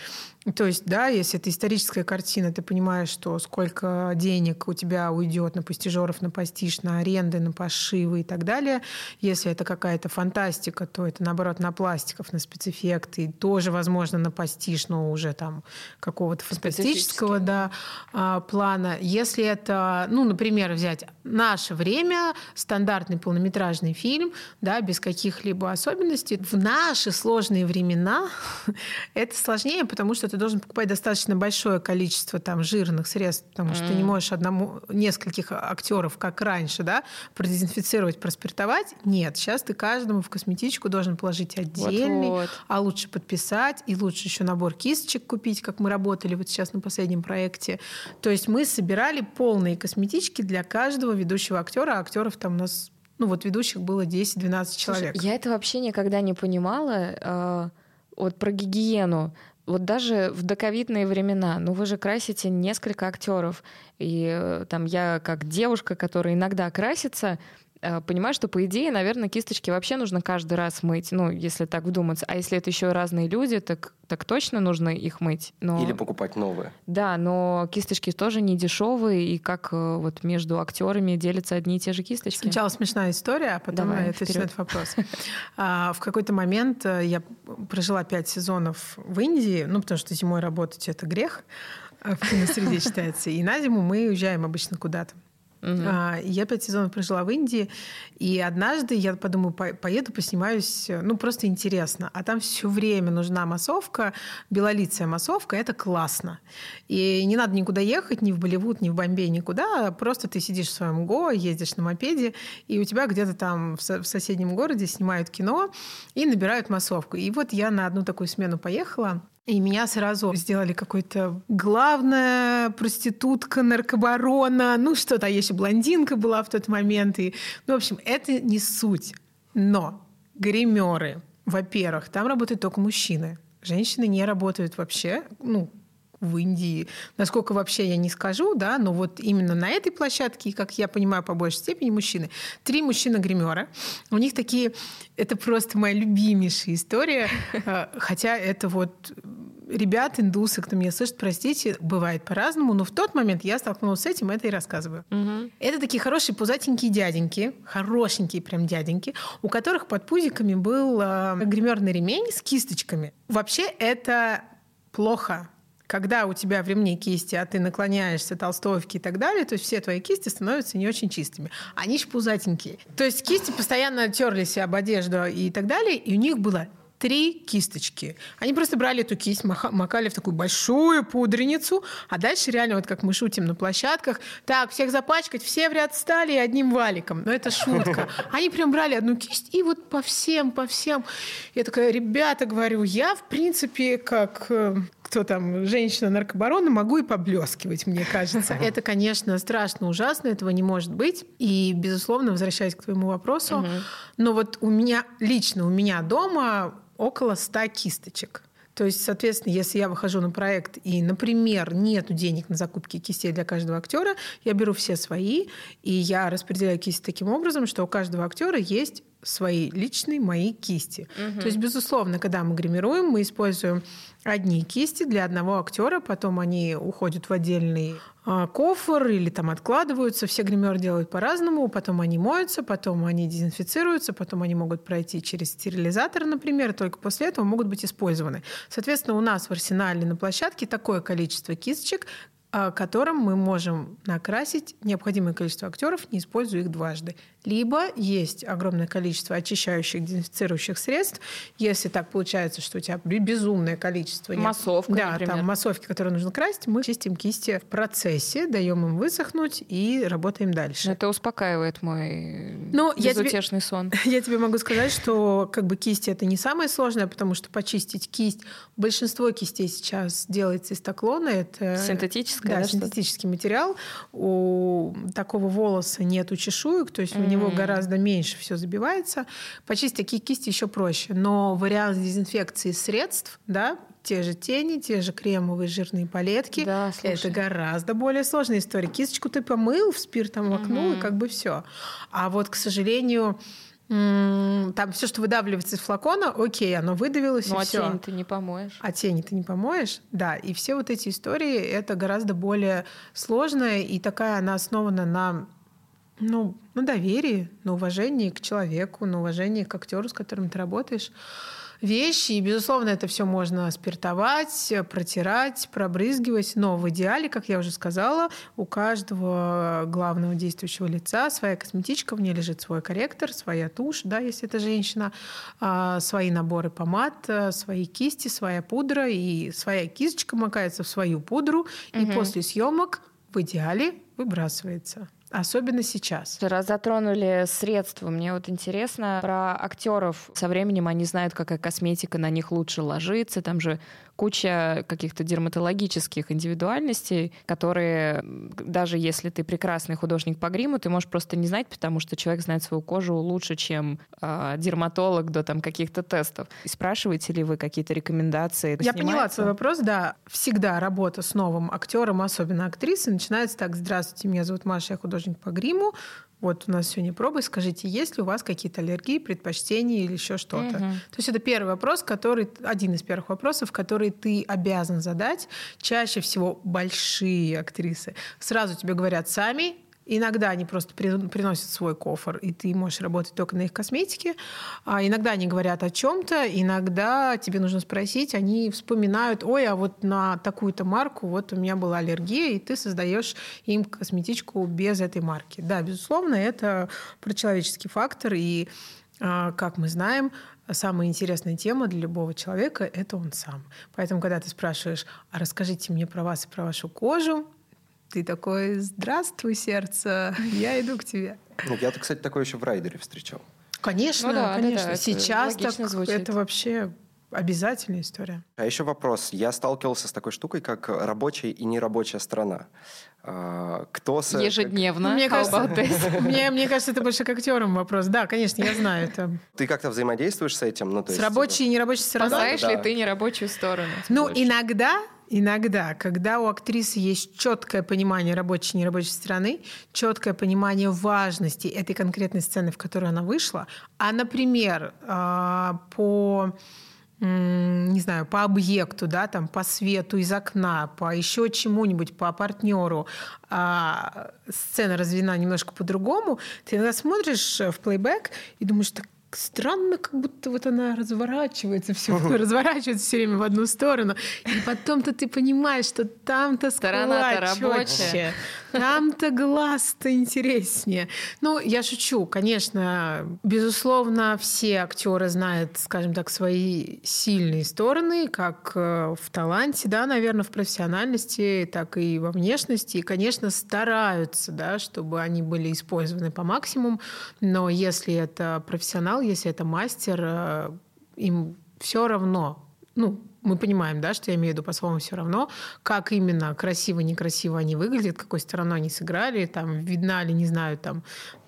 То есть, да, если это историческая картина, ты понимаешь, что сколько денег у тебя уйдет на пастижеров, на пастиш, на аренды, на пошивы и так далее. Если это какая-то фантастика, то это, наоборот, на пластиков, на спецэффекты, тоже, возможно, на пастиш, но уже там какого-то фантастического да, а, плана. Если это, ну, например, взять наше время, стандартный полнометражный фильм, да, без каких-либо особенностей. В наши сложные времена это сложнее, потому что ты должен покупать достаточно большое количество там жирных средств, потому что mm. ты не можешь одному, нескольких актеров, как раньше, да, продезинфицировать, проспиртовать. Нет, сейчас ты каждому в косметичку должен положить отдельный, вот -вот. а лучше подписать, и лучше еще набор кисточек купить, как мы работали вот сейчас на последнем проекте. То есть мы собирали полные косметички для каждого ведущего актера, а актеров там у нас ну вот ведущих было 10-12 человек. Слушай, я это вообще никогда не понимала. Э, вот про гигиену. Вот даже в доковидные времена, ну вы же красите несколько актеров. И э, там я как девушка, которая иногда красится, понимаю, что, по идее, наверное, кисточки вообще нужно каждый раз мыть, ну, если так вдуматься. А если это еще разные люди, так, так точно нужно их мыть. Но... Или покупать новые. Да, но кисточки тоже не дешевые, и как э, вот между актерами делятся одни и те же кисточки. Сначала смешная история, а потом Давай, это этот вопрос. А, в какой-то момент э, я прожила пять сезонов в Индии, ну, потому что зимой работать — это грех в киносреде считается. И на зиму мы уезжаем обычно куда-то. Угу. А, я пять сезонов прожила в Индии, и однажды я подумаю, поеду, поснимаюсь, ну, просто интересно. А там все время нужна массовка, белолицая массовка, это классно. И не надо никуда ехать, ни в Болливуд, ни в Бомбей, никуда. Просто ты сидишь в своем Го, ездишь на мопеде, и у тебя где-то там в соседнем городе снимают кино и набирают массовку. И вот я на одну такую смену поехала, и меня сразу сделали какой-то главная проститутка, наркобарона, ну что-то, а еще блондинка была в тот момент. И, ну, в общем, это не суть. Но гримеры, во-первых, там работают только мужчины. Женщины не работают вообще, ну, в Индии. Насколько вообще я не скажу, да, но вот именно на этой площадке, как я понимаю, по большей степени мужчины. Три мужчины-гримера. У них такие... Это просто моя любимейшая история. А, хотя это вот ребят, индусы, кто меня слышит, простите, бывает по-разному, но в тот момент я столкнулась с этим, это и рассказываю. Угу. Это такие хорошие пузатенькие дяденьки, хорошенькие прям дяденьки, у которых под пузиками был э, гримерный ремень с кисточками. Вообще это плохо когда у тебя в ремне кисти, а ты наклоняешься, толстовки и так далее, то есть все твои кисти становятся не очень чистыми. Они ж пузатенькие. То есть кисти постоянно терлись об одежду и так далее, и у них было три кисточки. Они просто брали эту кисть, макали в такую большую пудреницу, а дальше реально, вот как мы шутим на площадках, так, всех запачкать, все в ряд стали одним валиком. Но это шутка. Они прям брали одну кисть и вот по всем, по всем. Я такая, ребята, говорю, я, в принципе, как э, кто там, женщина-наркобарона, могу и поблескивать, мне кажется. Это, конечно, страшно, ужасно, этого не может быть. И, безусловно, возвращаясь к твоему вопросу, угу. но вот у меня, лично у меня дома около 100 кисточек. То есть, соответственно, если я выхожу на проект и, например, нет денег на закупки кистей для каждого актера, я беру все свои, и я распределяю кисти таким образом, что у каждого актера есть свои личные мои кисти. Угу. То есть, безусловно, когда мы гримируем, мы используем одни кисти для одного актера, потом они уходят в отдельный а, кофр или там откладываются. Все гримеры делают по-разному, потом они моются, потом они дезинфицируются, потом они могут пройти через стерилизатор, например, только после этого могут быть использованы. Соответственно, у нас в арсенале на площадке такое количество кисточек, а, которым мы можем накрасить необходимое количество актеров, не используя их дважды. Либо есть огромное количество очищающих, дезинфицирующих средств. Если так получается, что у тебя безумное количество... Массовка, Да, например. там массовки, которые нужно красить, мы чистим кисти в процессе, даем им высохнуть и работаем дальше. Это успокаивает мой ну, безутешный я тебе, сон. Я тебе могу сказать, что как бы кисти это не самое сложное, потому что почистить кисть... Большинство кистей сейчас делается из таклона. Это синтетическое, да, да синтетический материал. У такого волоса нету чешуек, то есть mm-hmm. у него гораздо меньше все забивается. Почистить такие кисти еще проще. Но вариант дезинфекции средств, да, те же тени, те же кремовые жирные палетки. Да, это гораздо более сложная история. Кисточку ты помыл, в спиртом угу. и как бы все. А вот, к сожалению, там все, что выдавливается из флакона, окей, оно выдавилось, ну, и а все. тени ты не помоешь. А тени ты не помоешь, да. И все вот эти истории, это гораздо более сложная, и такая она основана на ну, на доверии, на уважении к человеку, на уважении к актеру, с которым ты работаешь. вещи, и, безусловно, это все можно спиртовать, протирать, пробрызгивать, но в идеале, как я уже сказала, у каждого главного действующего лица своя косметичка, в ней лежит свой корректор, своя тушь, да, если это женщина, а, свои наборы помад, свои кисти, своя пудра, и своя кисточка макается в свою пудру, угу. и после съемок в идеале выбрасывается. Особенно сейчас. Раз затронули средства, мне вот интересно про актеров. Со временем они знают, какая косметика на них лучше ложится. Там же куча каких-то дерматологических индивидуальностей, которые даже если ты прекрасный художник по гриму, ты можешь просто не знать, потому что человек знает свою кожу лучше, чем э, дерматолог до там каких-то тестов. И спрашиваете ли вы какие-то рекомендации? Я поняла свой вопрос, да. Всегда работа с новым актером, особенно актрисой, начинается так. Здравствуйте, меня зовут Маша, я художник по гриму. Вот у нас сегодня пробы. Скажите, есть ли у вас какие-то аллергии, предпочтения или еще что-то? Угу. То есть это первый вопрос, который один из первых вопросов, который ты обязан задать. Чаще всего большие актрисы сразу тебе говорят сами, Иногда они просто приносят свой кофр, и ты можешь работать только на их косметике. А иногда они говорят о чем-то, иногда тебе нужно спросить, они вспоминают, ой, а вот на такую-то марку вот у меня была аллергия, и ты создаешь им косметичку без этой марки. Да, безусловно, это про человеческий фактор, и а, как мы знаем, самая интересная тема для любого человека – это он сам. Поэтому, когда ты спрашиваешь, а расскажите мне про вас и про вашу кожу, ты такой, здравствуй, сердце, я иду к тебе. Ну, я, кстати, такое еще в райдере встречал. Конечно, ну, да, конечно. Да, да, Сейчас так, звучит. это вообще обязательная история. А еще вопрос. Я сталкивался с такой штукой, как рабочая и нерабочая страна. А, кто... С... Ежедневно. Мне кажется, мне, мне кажется, это больше к актерам вопрос. Да, конечно, я знаю это. Ты как-то взаимодействуешь с этим? Ну, то с есть, рабочей и нерабочей стороной? Да. ли ты нерабочую сторону? Ну, больше? иногда Иногда, когда у актрисы есть четкое понимание рабочей и нерабочей стороны, четкое понимание важности этой конкретной сцены, в которую она вышла, а, например, а, по не знаю, по объекту, да, там, по свету из окна, по еще чему-нибудь, по партнеру, а сцена развена немножко по-другому, ты иногда смотришь в плейбэк и думаешь, так странно, как будто вот она разворачивается все, разворачивается все время в одну сторону. И потом-то ты понимаешь, что там-то сторона рабочая. Там-то глаз-то интереснее. Ну, я шучу, конечно. Безусловно, все актеры знают, скажем так, свои сильные стороны, как э, в таланте, да, наверное, в профессиональности, так и во внешности. И, конечно, стараются, да, чтобы они были использованы по максимуму. Но если это профессионал, если это мастер, э, им все равно, ну, мы понимаем, да, что я имею в виду по-своему все равно, как именно красиво, некрасиво они выглядят, какой стороной они сыграли, там, видна ли, не знаю, там,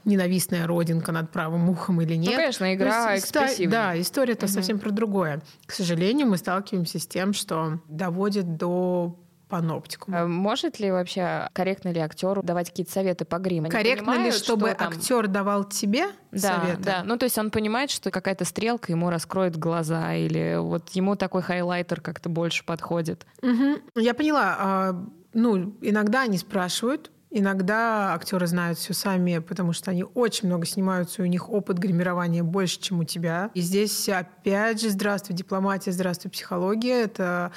ненавистная родинка над правым ухом или нет. Ну, конечно, игра есть, экспрессивная. Да, история-то угу. совсем про другое. К сожалению, мы сталкиваемся с тем, что доводит до паноптикуму. А может ли вообще, корректно ли актеру давать какие-то советы по гриму? Корректно ли, чтобы что там... актер давал тебе да, советы? Да, ну то есть он понимает, что какая-то стрелка ему раскроет глаза, или вот ему такой хайлайтер как-то больше подходит. Угу. Я поняла. А, ну, иногда они спрашивают, Иногда актеры знают все сами, потому что они очень много снимаются, и у них опыт гримирования больше, чем у тебя. И здесь опять же здравствуй дипломатия, здравствуй психология. Это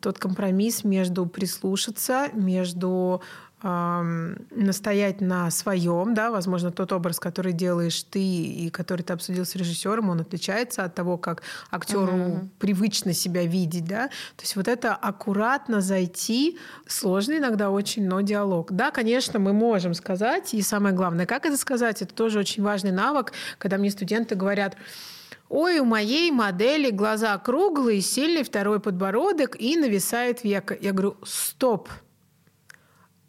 тот компромисс между прислушаться, между настоять на своем, да, возможно, тот образ, который делаешь ты и который ты обсудил с режиссером, он отличается от того, как актеру uh-huh. привычно себя видеть, да. То есть вот это аккуратно зайти, сложно иногда очень, но диалог. Да, конечно, мы можем сказать, и самое главное, как это сказать, это тоже очень важный навык, когда мне студенты говорят, Ой, у моей модели глаза круглые, сильный второй подбородок и нависает века. Я говорю, стоп,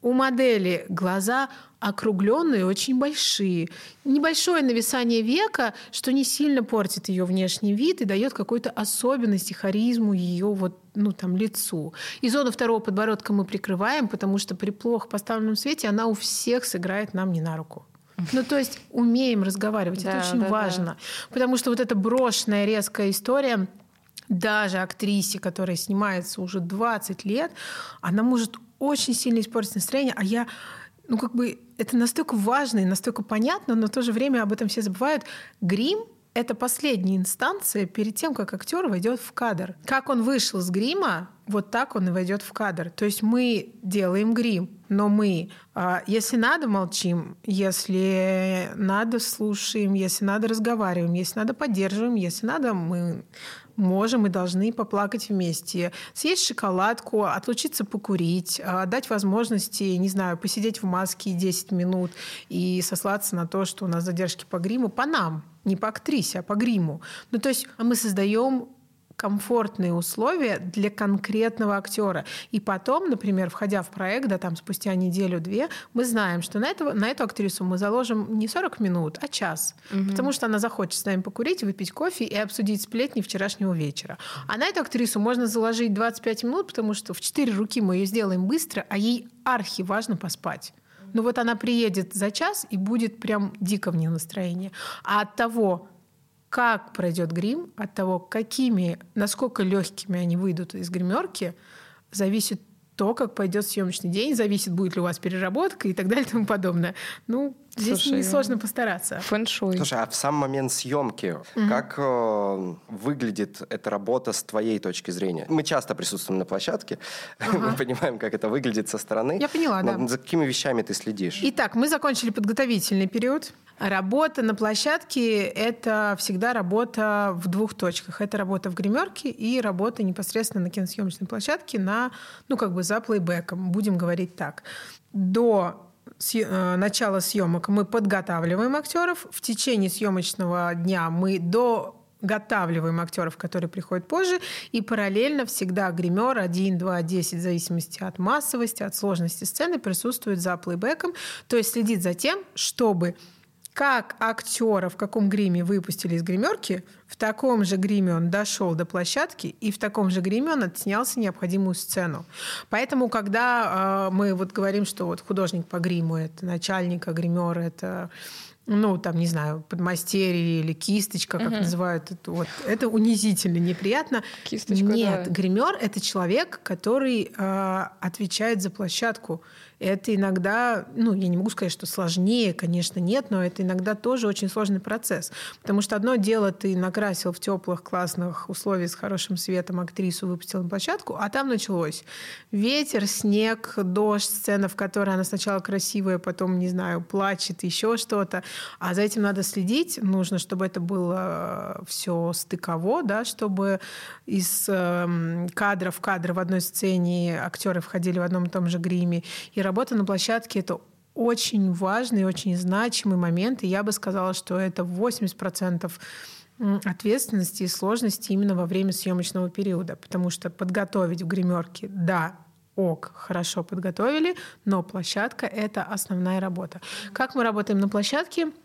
у модели глаза округленные, очень большие. Небольшое нависание века, что не сильно портит ее внешний вид и дает какой-то особенности, харизму ее вот, ну, там, лицу. И зону второго подбородка мы прикрываем, потому что при плохо поставленном свете она у всех сыграет нам не на руку. Ну, то есть умеем разговаривать. Да, это очень да, важно. Да. Потому что вот эта брошенная резкая история, даже актрисе, которая снимается уже 20 лет, она может очень сильно испортить настроение, а я ну, как бы это настолько важно и настолько понятно, но в то же время об этом все забывают. Грим — это последняя инстанция перед тем, как актер войдет в кадр. Как он вышел с грима, вот так он и войдет в кадр. То есть мы делаем грим, но мы, а, если надо, молчим, если надо, слушаем, если надо, разговариваем, если надо, поддерживаем, если надо, мы можем и должны поплакать вместе, съесть шоколадку, отлучиться покурить, а, дать возможности, не знаю, посидеть в маске 10 минут и сослаться на то, что у нас задержки по гриму, по нам, не по актрисе, а по гриму. Ну, то есть мы создаем комфортные условия для конкретного актера. И потом, например, входя в проект, да, там спустя неделю-две, мы знаем, что на, этого, на эту актрису мы заложим не 40 минут, а час. Угу. Потому что она захочет с нами покурить, выпить кофе и обсудить сплетни вчерашнего вечера. А на эту актрису можно заложить 25 минут, потому что в 4 руки мы ее сделаем быстро, а ей архи важно поспать. Ну вот она приедет за час и будет прям дико в нее настроение. А от того, как пройдет грим, от того, какими, насколько легкими они выйдут из гримерки, зависит то, как пойдет съемочный день, зависит, будет ли у вас переработка и так далее и тому подобное. Ну, здесь Слушай, несложно постараться. Фэншуй. Слушай, а в сам момент съемки, угу. как э, выглядит эта работа с твоей точки зрения? Мы часто присутствуем на площадке, ага. мы понимаем, как это выглядит со стороны. Я поняла, да. За какими вещами ты следишь? Итак, мы закончили подготовительный период. Работа на площадке – это всегда работа в двух точках. Это работа в гримерке и работа непосредственно на киносъемочной площадке на, ну, как бы за плейбеком, будем говорить так. До начала съемок мы подготавливаем актеров. В течение съемочного дня мы до готавливаем актеров, которые приходят позже, и параллельно всегда гример 1, 2, 10, в зависимости от массовости, от сложности сцены, присутствует за плейбеком, то есть следит за тем, чтобы как актера в каком гриме выпустили из гримерки, в таком же гриме он дошел до площадки, и в таком же гриме он отснялся необходимую сцену. Поэтому, когда э, мы вот говорим, что вот художник по гриму – это начальник, а гример – это ну, там, не знаю, подмастерье или кисточка, как угу. называют это, вот, это унизительно, неприятно. Кисточка, Нет, да. гример это человек, который э, отвечает за площадку. Это иногда, ну, я не могу сказать, что сложнее, конечно, нет, но это иногда тоже очень сложный процесс. Потому что одно дело ты накрасил в теплых, классных условиях с хорошим светом актрису, выпустил на площадку, а там началось ветер, снег, дождь, сцена, в которой она сначала красивая, потом, не знаю, плачет, еще что-то. А за этим надо следить. Нужно, чтобы это было все стыково, да, чтобы из э, кадра в кадр в одной сцене актеры входили в одном и том же гриме, и работа на площадке — это очень важный, очень значимый момент. И я бы сказала, что это 80% ответственности и сложности именно во время съемочного периода. Потому что подготовить в гримерке, да, ок, хорошо подготовили, но площадка — это основная работа. Как мы работаем на площадке —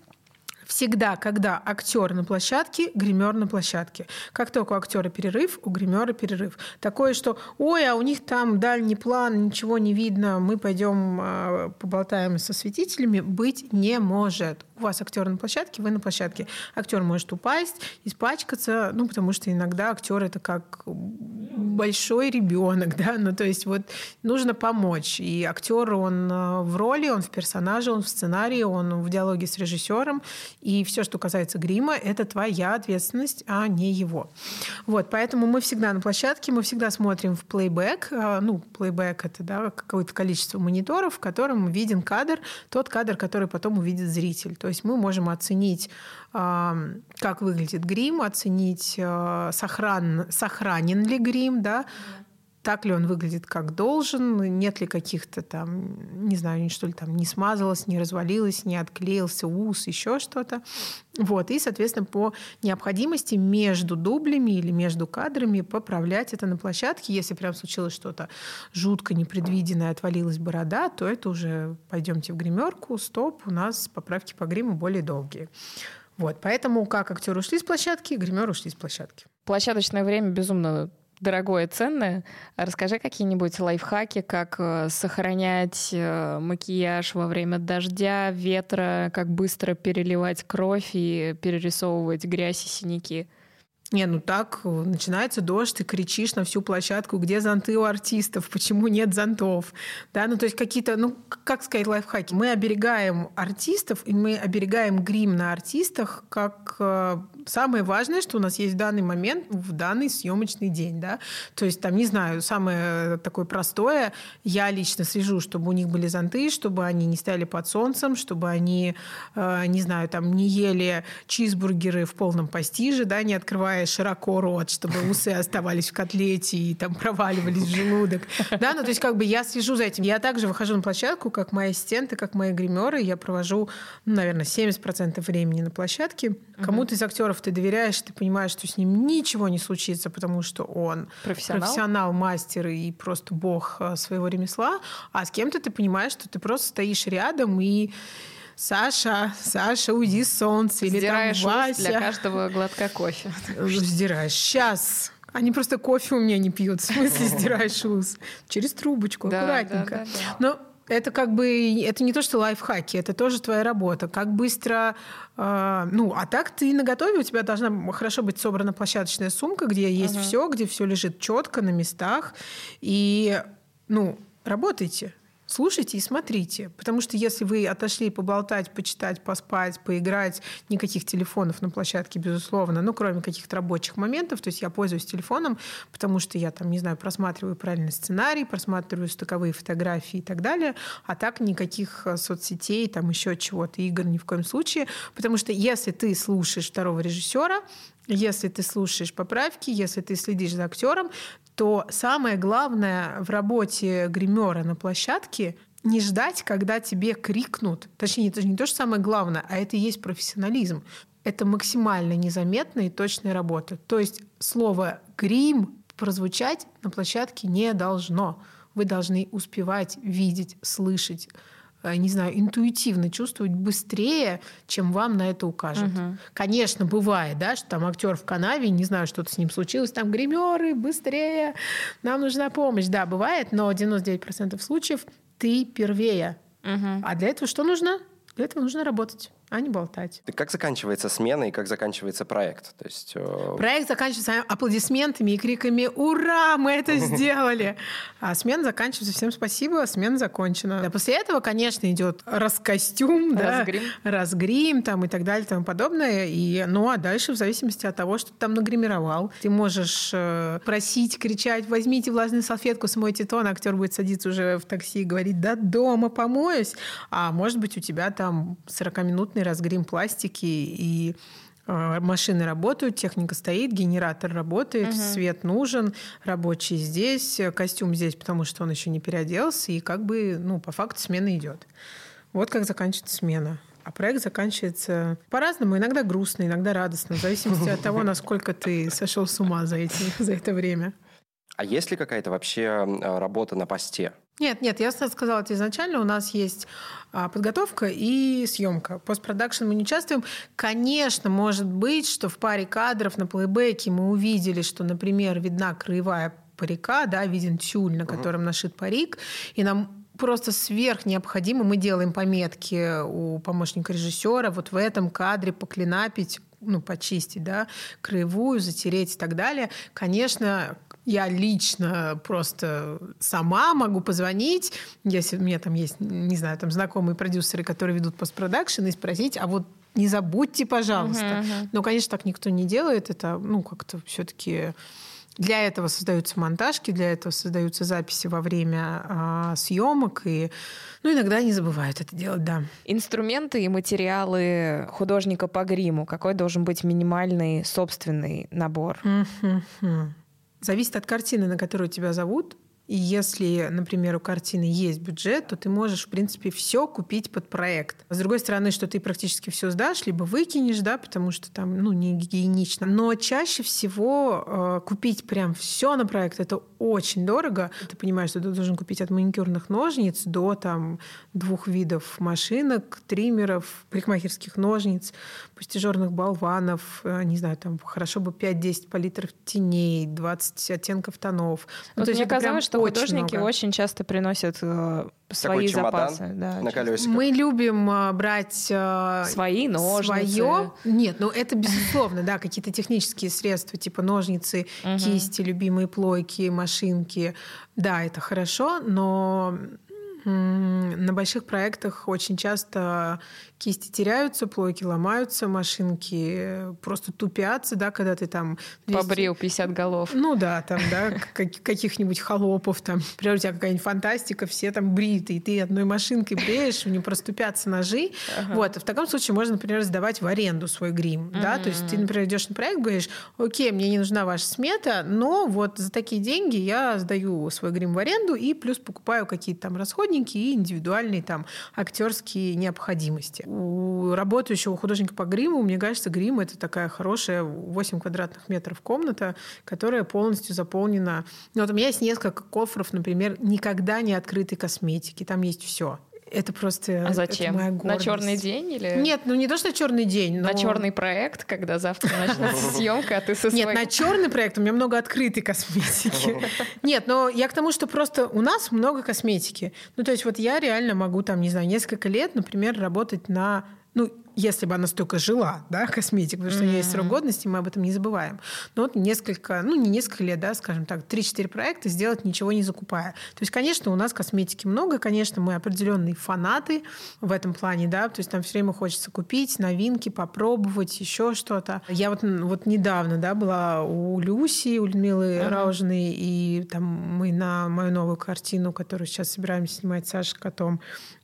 Всегда, когда актер на площадке, гример на площадке. Как только у актера перерыв, у гримера перерыв. Такое, что ой, а у них там дальний план, ничего не видно, мы пойдем э, поболтаем со светителями, быть не может. У вас актер на площадке, вы на площадке. Актер может упасть, испачкаться, ну, потому что иногда актер это как большой ребенок, да, ну, то есть вот нужно помочь. И актер, он э, в роли, он в персонаже, он в сценарии, он в диалоге с режиссером, и все, что касается грима, это твоя ответственность, а не его. Вот, поэтому мы всегда на площадке, мы всегда смотрим в плейбэк. А, ну, плейбэк — это да, какое-то количество мониторов, в котором виден кадр, тот кадр, который потом увидит зритель. То есть мы можем оценить, как выглядит грим, оценить, а, сохран, сохранен ли грим, да, так ли он выглядит, как должен, нет ли каких-то там, не знаю, что ли там не смазалось, не развалилось, не отклеился ус, еще что-то. Вот. И, соответственно, по необходимости между дублями или между кадрами поправлять это на площадке. Если прям случилось что-то жутко непредвиденное, отвалилась борода, то это уже пойдемте в гримерку, стоп, у нас поправки по гриму более долгие. Вот, поэтому как актеры ушли с площадки, гримеры ушли с площадки. Площадочное время безумно дорогое, ценное. Расскажи какие-нибудь лайфхаки, как э, сохранять э, макияж во время дождя, ветра, как быстро переливать кровь и перерисовывать грязь и синяки. Не, ну так, начинается дождь, ты кричишь на всю площадку, где зонты у артистов, почему нет зонтов. Да, ну то есть какие-то, ну как сказать, лайфхаки. Мы оберегаем артистов, и мы оберегаем грим на артистах как э, самое важное, что у нас есть в данный момент, в данный съемочный день. Да? То есть там, не знаю, самое такое простое, я лично слежу, чтобы у них были зонты, чтобы они не стояли под солнцем, чтобы они, э, не знаю, там не ели чизбургеры в полном постиже, да, не открывая открывая широко рот, чтобы усы оставались в котлете и там проваливались в желудок. Да, ну то есть как бы я слежу за этим. Я также выхожу на площадку, как мои ассистенты, как мои гримеры. Я провожу, ну, наверное, 70% времени на площадке. Кому-то из актеров ты доверяешь, ты понимаешь, что с ним ничего не случится, потому что он профессионал, профессионал мастер и просто бог э, своего ремесла. А с кем-то ты понимаешь, что ты просто стоишь рядом и Саша, Саша, уйди с солнца. Или Сдираешь там Вася. для каждого глотка кофе. Сдираешь. Сейчас. Они просто кофе у меня не пьют. В смысле сдираешь ус? Через трубочку, да, аккуратненько. Да, да, да. Но это как бы это не то, что лайфхаки, это тоже твоя работа. Как быстро, э, ну, а так ты на готове у тебя должна хорошо быть собрана площадочная сумка, где есть uh-huh. все, где все лежит четко на местах и, ну, работайте слушайте и смотрите. Потому что если вы отошли поболтать, почитать, поспать, поиграть, никаких телефонов на площадке, безусловно, ну, кроме каких-то рабочих моментов, то есть я пользуюсь телефоном, потому что я там, не знаю, просматриваю правильный сценарий, просматриваю стыковые фотографии и так далее, а так никаких э, соцсетей, там еще чего-то, игр ни в коем случае, потому что если ты слушаешь второго режиссера, если ты слушаешь поправки, если ты следишь за актером, то самое главное в работе гримера на площадке не ждать, когда тебе крикнут. Точнее, это же не то, что самое главное, а это и есть профессионализм. Это максимально незаметная и точная работа. То есть слово «грим» прозвучать на площадке не должно. Вы должны успевать видеть, слышать, не знаю, интуитивно чувствовать быстрее, чем вам на это укажут. Угу. Конечно, бывает, да, что там актер в канаве, не знаю, что-то с ним случилось, там гримеры, быстрее, нам нужна помощь. Да, бывает, но 99% случаев ты первее. Угу. А для этого что нужно? Для этого нужно работать а не болтать. Как заканчивается смена и как заканчивается проект? То есть, э... Проект заканчивается аплодисментами и криками «Ура! Мы это сделали!» А смена заканчивается «Всем спасибо, смена закончена». А после этого, конечно, идет раскостюм, разгрим, да, разгрим там, и так далее и тому подобное. И, ну а дальше, в зависимости от того, что ты там нагримировал, ты можешь э, просить, кричать «Возьмите влажную салфетку, смойте тон», актер будет садиться уже в такси и говорить «Да дома помоюсь». А может быть, у тебя там 40-минутный полный разгрим пластики и э, Машины работают, техника стоит, генератор работает, угу. свет нужен, рабочий здесь, костюм здесь, потому что он еще не переоделся, и как бы, ну, по факту смена идет. Вот как заканчивается смена. А проект заканчивается по-разному, иногда грустно, иногда радостно, в зависимости от того, насколько ты сошел с ума за, эти, за это время. А есть ли какая-то вообще работа на посте? Нет, нет, я сказала это изначально. У нас есть а, подготовка и съемка. Постпродакшн мы не участвуем. Конечно, может быть, что в паре кадров на плейбеке мы увидели, что, например, видна краевая парика, да, виден тюль, на котором нашит парик, и нам просто сверх необходимо. Мы делаем пометки у помощника режиссера вот в этом кадре поклинапить ну, почистить, да, краевую, затереть и так далее. Конечно, я лично просто сама могу позвонить, если у меня там есть, не знаю, там знакомые продюсеры, которые ведут постпродакшн, и спросить, а вот не забудьте, пожалуйста. Uh-huh, uh-huh. Но, конечно, так никто не делает. Это, ну, как-то все-таки для этого создаются монтажки, для этого создаются записи во время а, съемок, и ну, иногда не забывают это делать, да. Инструменты и материалы художника по гриму. Какой должен быть минимальный собственный набор? Mm-hmm. Зависит от картины, на которую тебя зовут. И если, например, у картины есть бюджет, то ты можешь, в принципе, все купить под проект. С другой стороны, что ты практически все сдашь, либо выкинешь, да, потому что там, ну, не гигиенично. Но чаще всего э, купить прям все на проект это очень дорого. Ты понимаешь, что ты должен купить от маникюрных ножниц до там двух видов машинок, триммеров, парикмахерских ножниц, пустижерных болванов, э, не знаю, там хорошо бы 5-10 палитров теней, 20 оттенков тонов. Ну, вот мне казалось, что Очень художники много. очень часто приносят э, свои чемодан запасы. Да, на колесиках. Мы любим а, брать а, Свои ножницы. свое. Нет, ну это безусловно, да, какие-то технические средства, типа ножницы, кисти, любимые плойки, машинки. Да, это хорошо, но на больших проектах очень часто кисти теряются, плойки ломаются, машинки просто тупятся, да, когда ты там 200 Побрил 50 голов. Ну да, там, да, как- каких-нибудь холопов, там, например, у тебя какая-нибудь фантастика, все там бритые, ты одной машинкой бреешь, у них проступятся ножи. Вот, и в таком случае можно, например, сдавать в аренду свой грим, да, то есть ты, например, идешь на проект, говоришь, окей, мне не нужна ваша смета, но вот за такие деньги я сдаю свой грим в аренду и плюс покупаю какие-то там расходники и индивидуальные там актерские необходимости. У работающего художника по гриму, мне кажется, грим это такая хорошая 8 квадратных метров комната, которая полностью заполнена. Ну, вот у меня есть несколько кофров, например, никогда не открытой косметики. Там есть все. Это просто А зачем? моя На черный день или Нет, ну не то, что черный день, но... на черный проект, когда завтра начнется съемка, а ты со Нет, на черный проект у меня много открытой косметики. Нет, но я к тому, что просто у нас много косметики. Ну, то есть вот я реально могу там, не знаю, несколько лет, например, работать на... Ну, если бы она столько жила, да, косметик, потому что у нее есть срок годности, мы об этом не забываем. Но вот несколько, ну, не несколько лет, да, скажем так, 3-4 проекта сделать ничего не закупая. То есть, конечно, у нас косметики много, конечно, мы определенные фанаты в этом плане, да, то есть нам все время хочется купить новинки, попробовать, еще что-то. Я вот, вот недавно, да, была у Люси, у Людмилы Ага. Раужиной, и там мы на мою новую картину, которую сейчас собираемся снимать с Сашей Котом,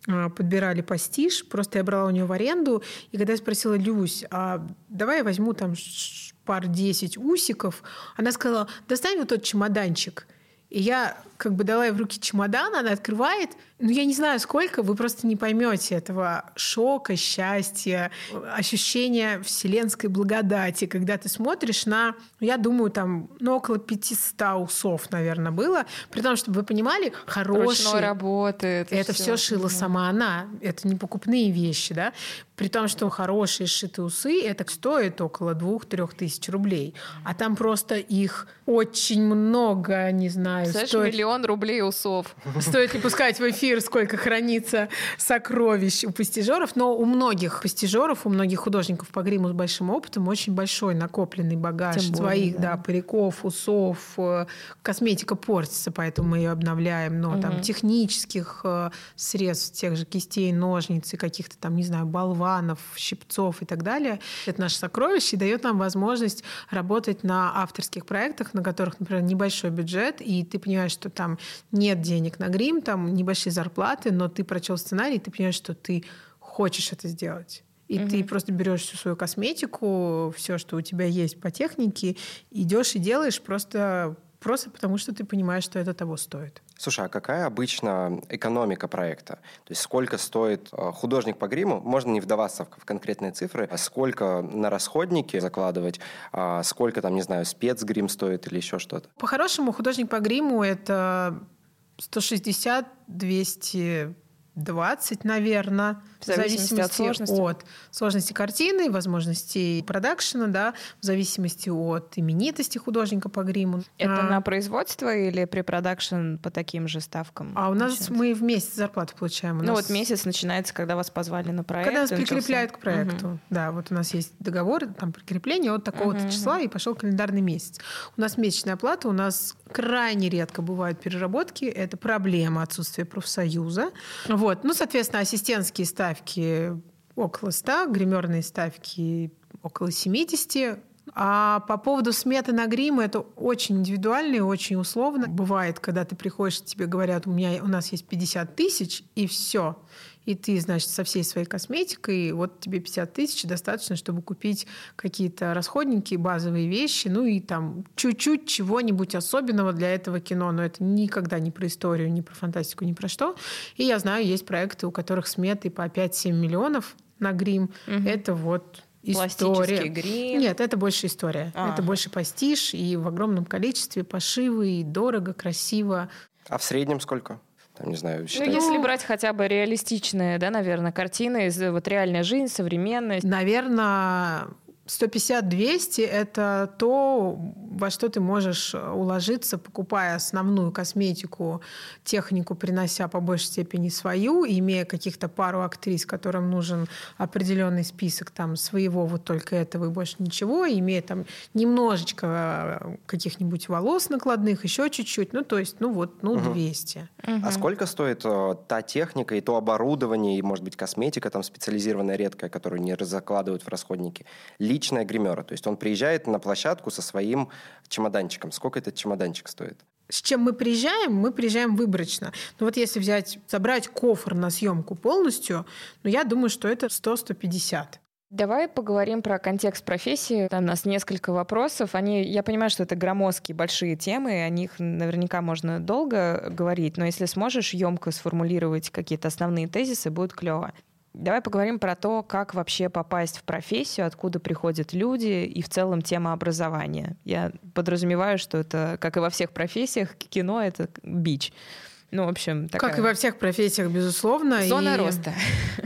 подбирали пастиш, просто я брала у нее в аренду, и когда я спросила Люсь, а давай я возьму там пар 10 усиков, она сказала, достань вот тот чемоданчик. И я как бы дала ей в руки чемодан, она открывает. Ну, я не знаю, сколько, вы просто не поймете этого шока, счастья, ощущения вселенской благодати, когда ты смотришь на, я думаю, там, ну, около 500 усов, наверное, было. При том, чтобы вы понимали, Ручной хорошие... работы. Это все шила сама она. Это не покупные вещи, да. При том, что хорошие сшитые усы, это стоит около двух-трех тысяч рублей. А там просто их очень много, не знаю. Знаешь, стоит- миллион рублей усов. Стоит ли пускать в эфир, сколько хранится сокровищ у постижеров, но у многих постижеров, у многих художников по гриму с большим опытом очень большой накопленный багаж Тем более, своих да. да. париков, усов. э, Косметика портится, поэтому мы ее обновляем. Но там Мгм. технических э, средств, тех же кистей, ножниц и каких-то там, не знаю, болванов, щипцов и так далее. Это наше сокровище и дает нам возможность работать на авторских проектах, на которых, например, небольшой бюджет, и ты понимаешь, что там нет денег на грим, там небольшие зарплаты, но ты прочел сценарий, ты понимаешь, что ты хочешь это сделать. И ты просто берешь всю свою косметику, все, что у тебя есть по технике, идешь и делаешь просто, просто потому, что ты понимаешь, что это того стоит. Слушай, а какая обычно экономика проекта? То есть сколько стоит э, художник по гриму? Можно не вдаваться в конкретные цифры, а сколько на расходники закладывать, а сколько там, не знаю, спецгрим стоит или еще что-то? По-хорошему, художник по гриму это 160-220, наверное. В зависимости от сложности. от сложности картины, возможностей продакшена, да, в зависимости от именитости художника по гриму. Это А, на производство или при продакшн по таким же ставкам? а у нас начинается? мы в месяц зарплату получаем. У Ну нас- вот месяц начинается, когда вас позвали на проект. Когда нас прикрепляют к проекту. Мгм. Да, вот у нас есть договор, там прикрепление от такого-то Мгм, числа, и пошел календарный месяц. У нас месячная оплата, у нас крайне редко бывают переработки. Это проблема отсутствия профсоюза. Вот. Ну, соответственно, ассистентские ставки около 100, гримерные ставки около 70. А по поводу сметы на грим, это очень индивидуально и очень условно. Бывает, когда ты приходишь, тебе говорят, у, меня, у нас есть 50 тысяч, и все. И ты, значит, со всей своей косметикой, вот тебе 50 тысяч достаточно, чтобы купить какие-то расходники, базовые вещи, ну и там чуть-чуть чего-нибудь особенного для этого кино. Но это никогда не про историю, не про фантастику, ни про что. И я знаю, есть проекты, у которых сметы по 5-7 миллионов на грим. Мгм. Это вот Пластический история. грим. Нет, это больше история. Ага. Это больше пастиш и в огромном количестве пошивы, и дорого, красиво. А в среднем сколько? Там, не знаю, Ну, если брать хотя бы реалистичные, да, наверное, картины, из- вот реальная жизнь, современность. Наверное, 150-200 – это то, во что ты можешь уложиться, покупая основную косметику, технику, принося по большей степени свою, имея каких-то пару актрис, которым нужен определенный список там своего вот только этого и больше ничего, имея там немножечко каких-нибудь волос накладных, еще чуть-чуть, ну то есть, ну вот, ну угу. 200. Угу. А сколько стоит э, та техника и то оборудование, и, может быть, косметика там специализированная, редкая, которую не закладывают в расходники? Личная гримера. То есть он приезжает на площадку со своим чемоданчиком. Сколько этот чемоданчик стоит? С чем мы приезжаем? Мы приезжаем выборочно. Ну вот если взять, собрать кофр на съемку полностью, ну я думаю, что это 100-150. Давай поговорим про контекст профессии. Там у нас несколько вопросов. Они, я понимаю, что это громоздкие большие темы, о них наверняка можно долго говорить, но если сможешь емко сформулировать какие-то основные тезисы, будет клево. Давай поговорим про то, как вообще попасть в профессию, откуда приходят люди и в целом тема образования. Я подразумеваю, что это, как и во всех профессиях, кино — это бич. Ну, в общем, такая... Как и во всех профессиях, безусловно. Зона и... роста.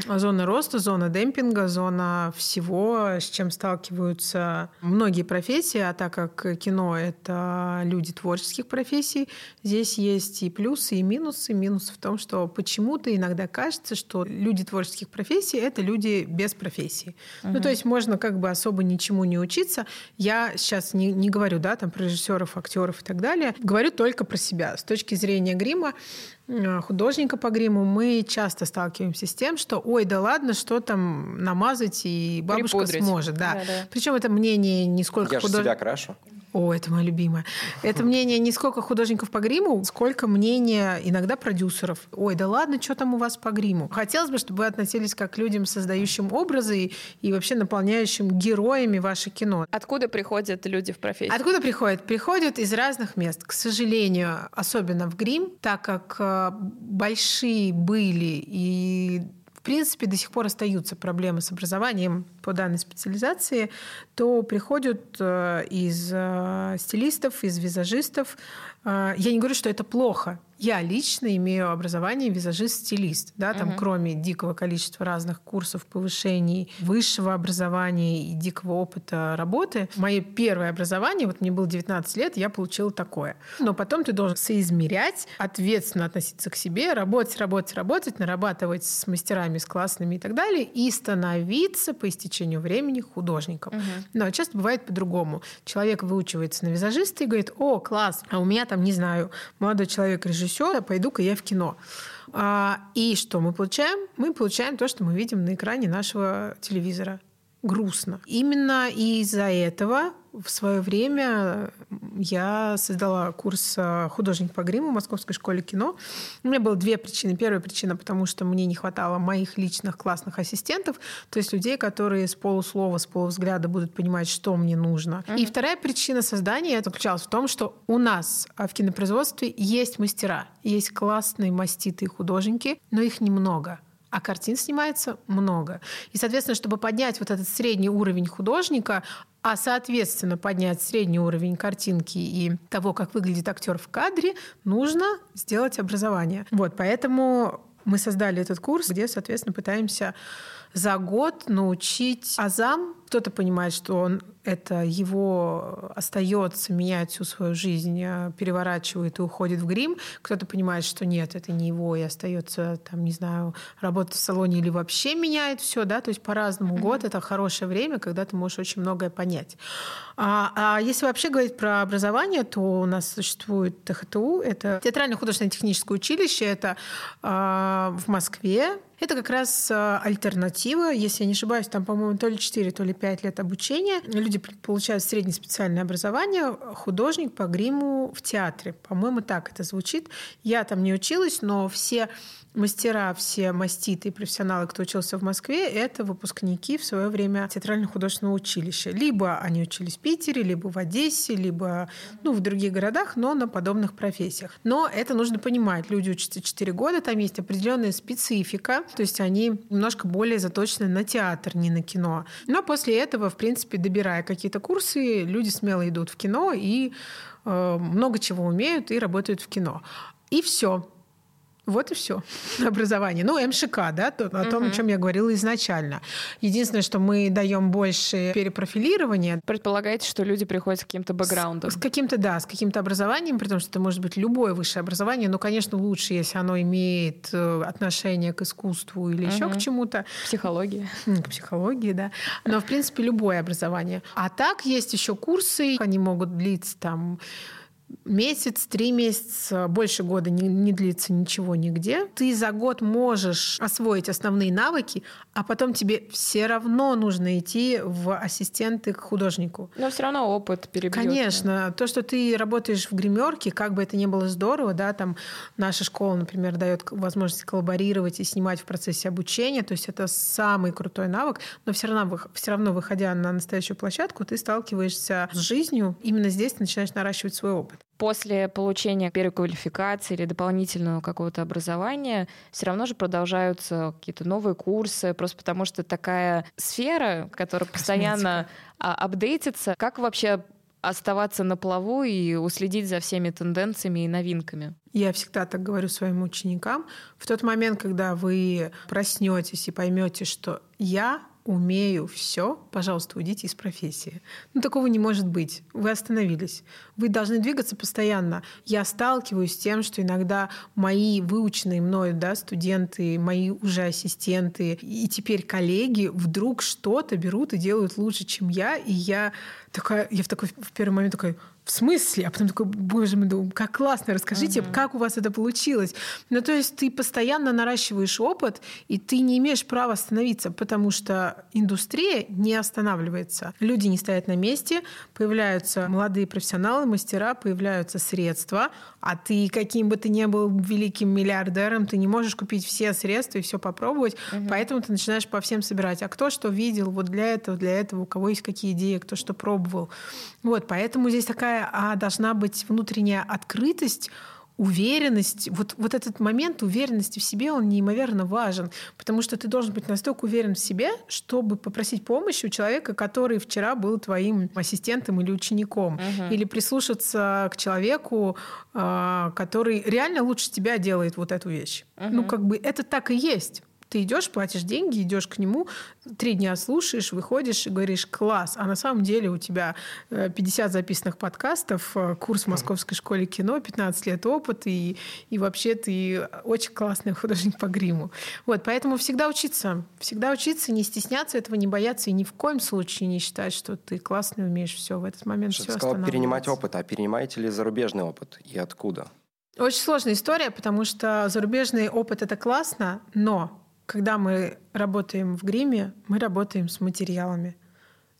Зона роста, зона демпинга, зона всего, с чем сталкиваются многие профессии. А так как кино — это люди творческих профессий, здесь есть и плюсы, и минусы. Минус в том, что почему-то иногда кажется, что люди творческих профессий — это люди без профессии. Угу. Ну, то есть можно как бы особо ничему не учиться. Я сейчас не, не говорю, да, там, про режиссеров, актеров и так далее. Говорю только про себя. С точки зрения грима художника по гриму, мы часто сталкиваемся с тем, что ой, да ладно, что там намазать, и бабушка Припудрить. сможет. Да. Да, да. Причем это мнение не сколько Я худож... себя крашу. О, это моя любимая. Это мнение не сколько художников по гриму, сколько мнение иногда продюсеров. Ой, да ладно, что там у вас по гриму? Хотелось бы, чтобы вы относились как к людям, создающим образы и, и вообще наполняющим героями ваше кино. Откуда приходят люди в профессию? Откуда приходят? Приходят из разных мест. К сожалению, особенно в грим, так как э, большие были и в принципе, до сих пор остаются проблемы с образованием по данной специализации, то приходят э, из э, стилистов, из визажистов. Э, я не говорю, что это плохо. Я лично имею образование визажист-стилист, да, там угу. кроме дикого количества разных курсов повышений, высшего образования и дикого опыта работы. Мое первое образование, вот мне было 19 лет, я получила такое. Но потом ты должен соизмерять, ответственно относиться к себе, работать, работать, работать, нарабатывать с мастерами, с классными и так далее, и становиться по истечению времени художником. Угу. Но часто бывает по-другому. Человек выучивается на визажиста и говорит, о, класс, а у меня там, не знаю, молодой человек режиссер, все, пойду-ка я в кино. А, и что мы получаем? Мы получаем то, что мы видим на экране нашего телевизора. Грустно. Именно из-за этого в свое время я создала курс э, «Художник по гриму» в Московской школе кино. У меня было две причины. Первая причина, потому что мне не хватало моих личных классных ассистентов, то есть людей, которые с полуслова, с полувзгляда будут понимать, что мне нужно. Mm-hmm. И вторая причина создания заключалась в том, что у нас э, в кинопроизводстве есть мастера, есть классные маститые художники, но их немного а картин снимается много. И, соответственно, чтобы поднять вот этот средний уровень художника, а, соответственно, поднять средний уровень картинки и того, как выглядит актер в кадре, нужно сделать образование. Вот, поэтому мы создали этот курс, где, соответственно, пытаемся за год научить азам. Кто-то понимает, что он это его остается, меняет всю свою жизнь, э, переворачивает и уходит в грим. Кто-то понимает, что нет, это не его, и остается, там, не знаю, работать в салоне или вообще меняет все, да, то есть по-разному. Mm-hmm. Год — это хорошее время, когда ты можешь очень многое понять. А, а если вообще говорить про образование, то у нас существует ТХТУ, это Театральное художественное техническое училище, это э, в Москве, это как раз э, альтернатива, если я не ошибаюсь, там, по-моему, то ли 4, то ли 5 лет обучения. Люди получают среднее специальное образование, художник по гриму в театре. По-моему, так это звучит. Я там не училась, но все мастера, все маститы профессионалы, кто учился в Москве, это выпускники в свое время театрально-художественного училища. Либо они учились в Питере, либо в Одессе, либо ну, в других городах, но на подобных профессиях. Но это нужно понимать. Люди учатся 4 года, там есть определенная специфика, то есть они немножко более заточены на театр, не на кино. Но после этого, в принципе, добирая какие-то курсы, люди смело идут в кино и э, много чего умеют и работают в кино. И все. Вот и все. Образование. Ну, МШК, да, то, о том, о чем я говорила изначально. Единственное, что мы даем больше перепрофилирования. Предполагаете, что люди приходят с каким-то бэкграундом? С, с каким-то, да, с каким-то образованием, при том, что это может быть любое высшее образование, но, конечно, лучше, если оно имеет э, отношение к искусству или угу. еще к чему-то. Психология. К психологии, да. Но, в принципе, любое образование. А так есть еще курсы, они могут длиться там месяц, три месяца, больше года не, не длится ничего нигде. Ты за год можешь освоить основные навыки, а потом тебе все равно нужно идти в ассистенты к художнику. Но все равно опыт перебьет. Конечно. То, что ты работаешь в гримерке, как бы это ни было здорово, да, там наша школа, например, дает возможность коллаборировать и снимать в процессе обучения, то есть это самый крутой навык, но все равно, все равно выходя на настоящую площадку, ты сталкиваешься с жизнью. Именно здесь ты начинаешь наращивать свой опыт после получения первой квалификации или дополнительного какого-то образования все равно же продолжаются какие-то новые курсы, просто потому что такая сфера, которая постоянно а, апдейтится. Как вообще оставаться на плаву и уследить за всеми тенденциями и новинками. Я всегда так говорю своим ученикам. В тот момент, когда вы проснетесь и поймете, что я умею все, пожалуйста, уйдите из профессии. Ну, такого не может быть. Вы остановились. Вы должны двигаться постоянно. Я сталкиваюсь с тем, что иногда мои выученные мною да, студенты, мои уже ассистенты и теперь коллеги вдруг что-то берут и делают лучше, чем я, и я такая, я в такой в первый момент такой, смысле? А потом такой, боже мой, думаю, как классно, расскажите, uh-huh. как у вас это получилось. Ну, то есть ты постоянно наращиваешь опыт, и ты не имеешь права остановиться, потому что индустрия не останавливается. Люди не стоят на месте, появляются молодые профессионалы, мастера, появляются средства, а ты, каким бы ты ни был великим миллиардером, ты не можешь купить все средства и все попробовать, uh-huh. поэтому ты начинаешь по всем собирать. А кто что видел вот для этого, для этого, у кого есть какие идеи, кто что пробовал. Вот, поэтому здесь такая а, должна быть внутренняя открытость, уверенность, вот, вот этот момент уверенности в себе, он неимоверно важен, потому что ты должен быть настолько уверен в себе, чтобы попросить помощи у человека, который вчера был твоим ассистентом или учеником, uh-huh. или прислушаться к человеку, а, который реально лучше тебя делает вот эту вещь. Uh-huh. Ну, как бы это так и есть. Ты идешь, платишь деньги, идешь к нему, три дня слушаешь, выходишь и говоришь класс. А на самом деле у тебя 50 э, записанных подкастов, э, курс в Московской школе кино, 15 лет опыта, и, и вообще ты очень классный художник по гриму. Вот, поэтому всегда учиться. Всегда учиться, не стесняться этого, не бояться и ни в коем случае не считать, что ты классный, умеешь все в этот момент. Что все сказала, перенимать опыт. А перенимаете ли зарубежный опыт и откуда? Очень сложная история, потому что зарубежный опыт это классно, но когда мы работаем в гриме, мы работаем с материалами.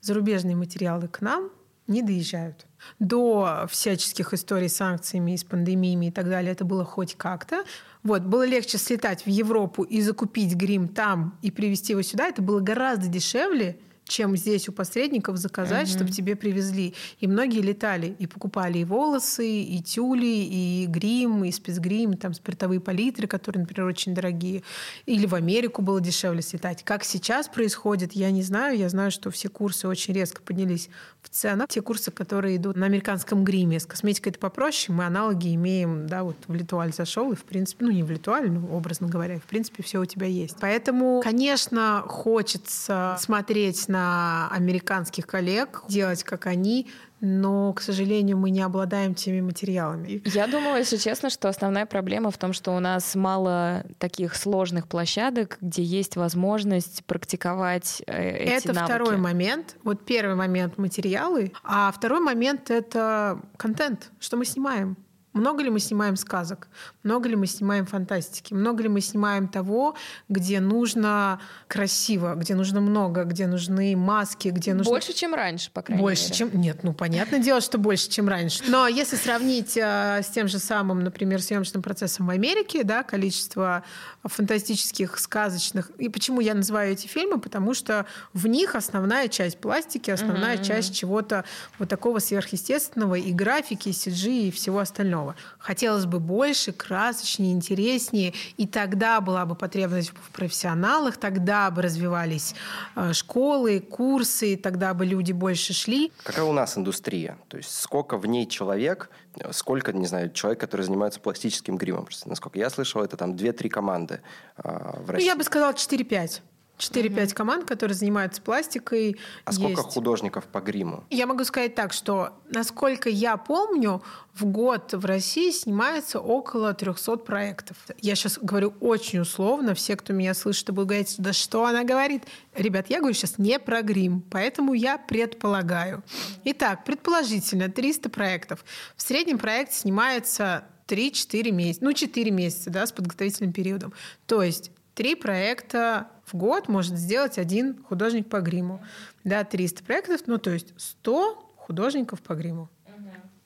Зарубежные материалы к нам не доезжают. До всяческих историй с санкциями, с пандемиями и так далее это было хоть как-то. Вот, было легче слетать в Европу и закупить грим там и привезти его сюда. Это было гораздо дешевле, чем здесь у посредников заказать, угу. чтобы тебе привезли. И многие летали и покупали и волосы, и тюли, и грим, и спецгрим, там спиртовые палитры, которые, например, очень дорогие. Или в Америку было дешевле слетать. Как сейчас происходит, я не знаю. Я знаю, что все курсы очень резко поднялись в ценах. Те курсы, которые идут на американском гриме. С косметикой это попроще. Мы аналоги имеем, да, вот в Литуаль зашел, и в принципе, ну не в Литуаль, но образно говоря, в принципе, все у тебя есть. Поэтому, конечно, хочется смотреть на американских коллег, делать как они, но, к сожалению, мы не обладаем теми материалами. Я думала, если честно, что основная проблема в том, что у нас мало таких сложных площадок, где есть возможность практиковать э, эти Это навыки. второй момент. Вот первый момент — материалы, а второй момент — это контент, что мы снимаем. Много ли мы снимаем сказок? Много ли мы снимаем фантастики? Много ли мы снимаем того, где нужно красиво, где нужно много, где нужны маски, где нужно... Больше, чем раньше, по крайней больше, мере. чем... Нет, ну, понятное дело, что больше, чем раньше. Но если сравнить э, с тем же самым, например, съемочным процессом в Америке, да, количество фантастических, сказочных... И почему я называю эти фильмы? Потому что в них основная часть пластики, основная mm-hmm. часть чего-то вот такого сверхъестественного и графики, и CG, и всего остального. Хотелось бы больше, красочнее, интереснее, и тогда была бы потребность в профессионалах, тогда бы развивались э, школы, курсы, тогда бы люди больше шли. Какая у нас индустрия? То есть сколько в ней человек, сколько, не знаю, человек, который занимается пластическим гримом? Насколько я слышал, это там 2-3 команды э, в России. Ну, я бы сказала 4-5. 4-5 угу. команд, которые занимаются пластикой. А есть. сколько художников по гриму? Я могу сказать так, что, насколько я помню, в год в России снимается около 300 проектов. Я сейчас говорю очень условно. Все, кто меня слышит, будут говорить, да что она говорит? Ребят, я говорю сейчас не про грим, поэтому я предполагаю. Итак, предположительно, 300 проектов. В среднем проект снимается 3-4 месяца, ну 4 месяца, да, с подготовительным периодом. То есть три проекта в год может сделать один художник по гриму. Да, 300 проектов, ну то есть 100 художников по гриму.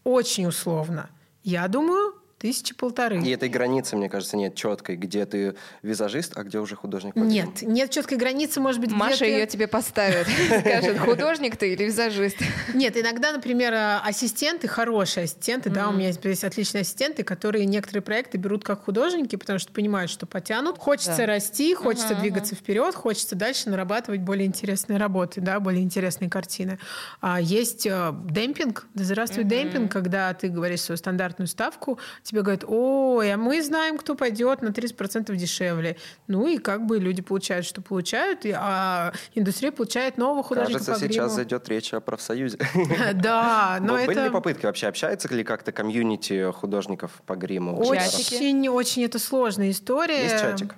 Очень условно. Я думаю, тысячи полторы. И этой границы, мне кажется, нет четкой, где ты визажист, а где уже художник. Нет, нет четкой границы, может быть, Маша где ее тебе поставит, скажет, художник ты или визажист. Нет, иногда, например, ассистенты, хорошие ассистенты, да, у меня есть отличные ассистенты, которые некоторые проекты берут как художники, потому что понимают, что потянут. Хочется расти, хочется двигаться вперед, хочется дальше нарабатывать более интересные работы, да, более интересные картины. А есть э, демпинг, здравствуй, демпинг, когда ты говоришь свою стандартную ставку, тебе говорят, ой, а мы знаем, кто пойдет на 30% дешевле. Ну и как бы люди получают, что получают, а индустрия получает нового художника Кажется, по сейчас зайдет речь о профсоюзе. Да, но это... Были ли попытки вообще? Общается ли как-то комьюнити художников по гриму? Очень, очень это сложная история. Есть чатик?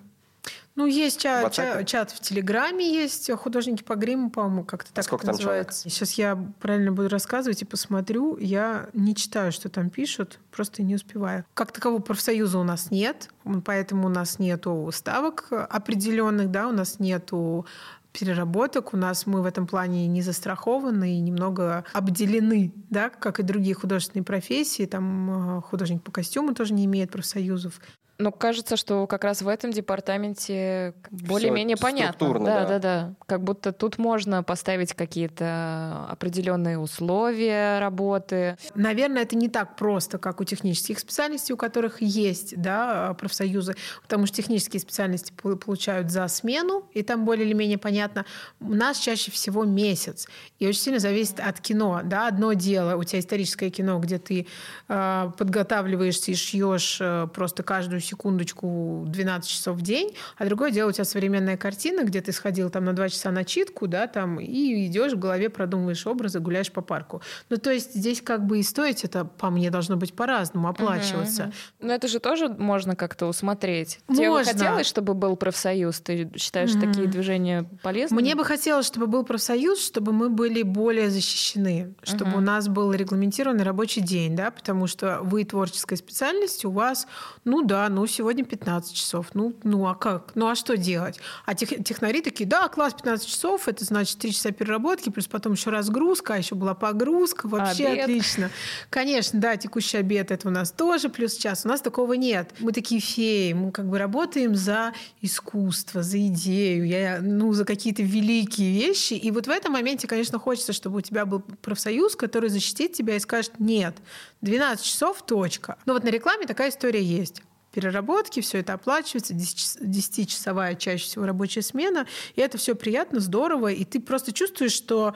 Ну, есть чат, чат, чат в Телеграме, есть художники по гриму, по-моему, как-то так Сколько это там называется. Человек? Сейчас я правильно буду рассказывать и посмотрю. Я не читаю, что там пишут, просто не успеваю. Как такового профсоюза у нас нет, поэтому у нас нету ставок определенных, да, у нас нету переработок. У нас мы в этом плане не застрахованы и немного обделены, да, как и другие художественные профессии. Там э, художник по костюму тоже не имеет профсоюзов. Но кажется, что как раз в этом департаменте более-менее понятно. Да, да, да, да. Как будто тут можно поставить какие-то определенные условия работы. Наверное, это не так просто, как у технических специальностей, у которых есть да, профсоюзы, потому что технические специальности получают за смену, и там более или менее понятно. У нас чаще всего месяц, и очень сильно зависит от кино. Да? Одно дело, у тебя историческое кино, где ты э, подготавливаешься и шьешь э, просто каждую секундочку 12 часов в день, а другое дело у тебя современная картина, где ты сходил там на 2 часа на читку, да, там, и идешь в голове, продумываешь образы, гуляешь по парку. Ну, то есть здесь как бы и стоить это, по мне, должно быть по-разному оплачиваться. Угу, угу. Но это же тоже можно как-то усмотреть. Можно. Тебе бы хотелось, чтобы был профсоюз? Ты считаешь угу. такие движения полезными? Мне бы хотелось, чтобы был профсоюз, чтобы мы были более защищены, чтобы угу. у нас был регламентированный рабочий день, да, потому что вы творческая специальность, у вас, ну да, ну сегодня 15 часов. Ну, ну а как? Ну а что делать? А тех, технари такие, да, класс 15 часов, это значит 3 часа переработки, плюс потом еще разгрузка, а еще была погрузка. Вообще обед. отлично. Конечно, да, текущий обед это у нас тоже плюс час. У нас такого нет. Мы такие феи, мы как бы работаем за искусство, за идею, я, ну, за какие-то великие вещи. И вот в этом моменте, конечно, хочется, чтобы у тебя был профсоюз, который защитит тебя и скажет, нет, 12 часов, точка. Но вот на рекламе такая история есть переработки, все это оплачивается, 10-часовая чаще всего рабочая смена, и это все приятно, здорово, и ты просто чувствуешь, что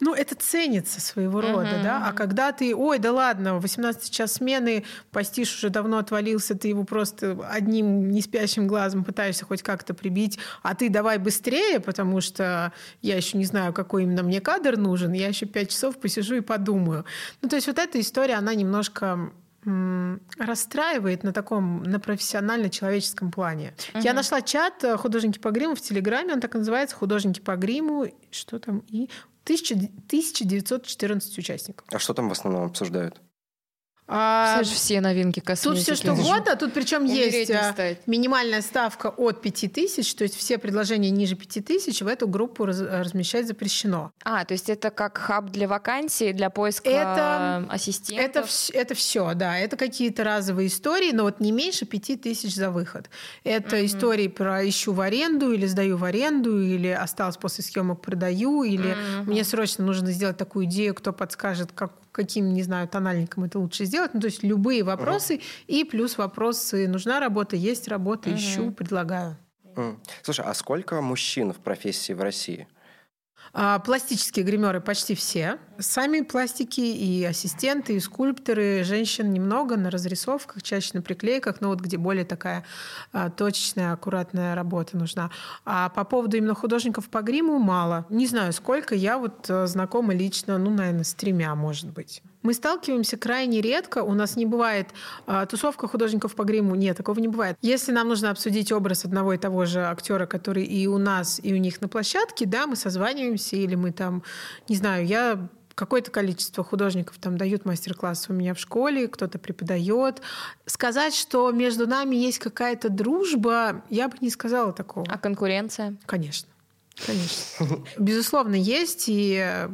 ну, это ценится своего рода, uh-huh. да. А когда ты, ой, да ладно, 18 час смены, постишь уже давно отвалился, ты его просто одним неспящим глазом пытаешься хоть как-то прибить, а ты давай быстрее, потому что я еще не знаю, какой именно мне кадр нужен, я еще 5 часов посижу и подумаю. Ну, то есть вот эта история, она немножко расстраивает на таком на профессионально-человеческом плане. Угу. Я нашла чат э, художники по гриму в Телеграме, он так и называется художники по гриму, что там и 1914 участников. А что там в основном обсуждают? А, все новинки косметики. Тут все что угодно. Тут причем есть а, минимальная ставка от 5 тысяч, то есть все предложения ниже 5 тысяч в эту группу раз, размещать запрещено. А, то есть это как хаб для вакансий, для поиска это, ассистентов? Это, это все, да. Это какие-то разовые истории, но вот не меньше 5 тысяч за выход. Это mm-hmm. истории про ищу в аренду или сдаю в аренду, или осталось после съемок продаю, или mm-hmm. мне срочно нужно сделать такую идею, кто подскажет, как каким, не знаю, тональником это лучше сделать. Ну, то есть любые вопросы угу. и плюс вопросы, нужна работа, есть работа, угу. ищу, предлагаю. Слушай, а сколько мужчин в профессии в России? А, пластические гримеры почти все. Сами пластики и ассистенты, и скульпторы. Женщин немного на разрисовках, чаще на приклейках, но вот где более такая а, точечная, аккуратная работа нужна. А по поводу именно художников по гриму мало. Не знаю, сколько. Я вот э, знакома лично, ну, наверное, с тремя, может быть. Мы сталкиваемся крайне редко. У нас не бывает а, тусовка художников по гриму. Нет, такого не бывает. Если нам нужно обсудить образ одного и того же актера, который и у нас, и у них на площадке, да, мы созваниваемся, или мы там, не знаю, я какое-то количество художников там дают мастер-классы у меня в школе, кто-то преподает. Сказать, что между нами есть какая-то дружба, я бы не сказала такого. А конкуренция? Конечно. Конечно. Безусловно, есть. И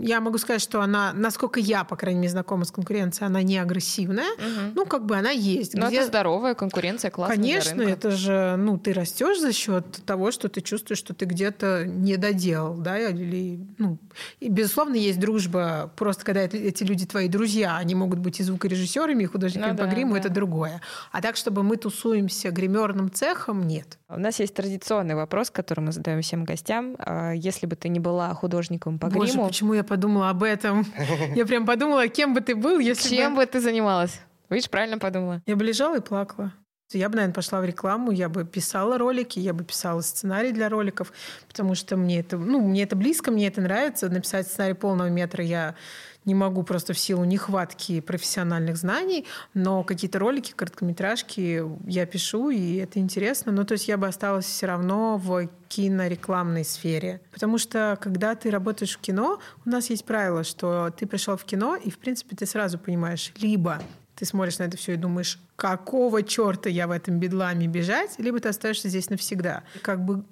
я могу сказать, что она, насколько я, по крайней мере, знакома с конкуренцией, она не агрессивная. Угу. Ну, как бы она есть. Но где... это здоровая конкуренция, классная Конечно, это же, ну, ты растешь за счет того, что ты чувствуешь, что ты где-то не доделал, да, или, ну, и, безусловно, есть дружба. Просто когда это, эти люди твои друзья, они могут быть и звукорежиссерами, и художниками ну, по да, гриму, да. это другое. А так, чтобы мы тусуемся гримерным цехом, нет. У нас есть традиционный вопрос, который мы задаем всем гостям. А, если бы ты не была художником по Боже, гриму... почему я подумала об этом? Я прям подумала, кем бы ты был, если Чем бы ты занималась? Видишь, правильно подумала. Я бы лежала и плакала. Я бы, наверное, пошла в рекламу, я бы писала ролики, я бы писала сценарий для роликов, потому что мне это, ну, мне это близко, мне это нравится. Написать сценарий полного метра я не могу просто в силу нехватки профессиональных знаний, но какие-то ролики, короткометражки я пишу, и это интересно. Ну, то есть я бы осталась все равно в кинорекламной сфере. Потому что, когда ты работаешь в кино, у нас есть правило, что ты пришел в кино, и, в принципе, ты сразу понимаешь, либо ты смотришь на это все и думаешь, какого черта я в этом бедламе бежать, либо ты остаешься здесь навсегда. Как бы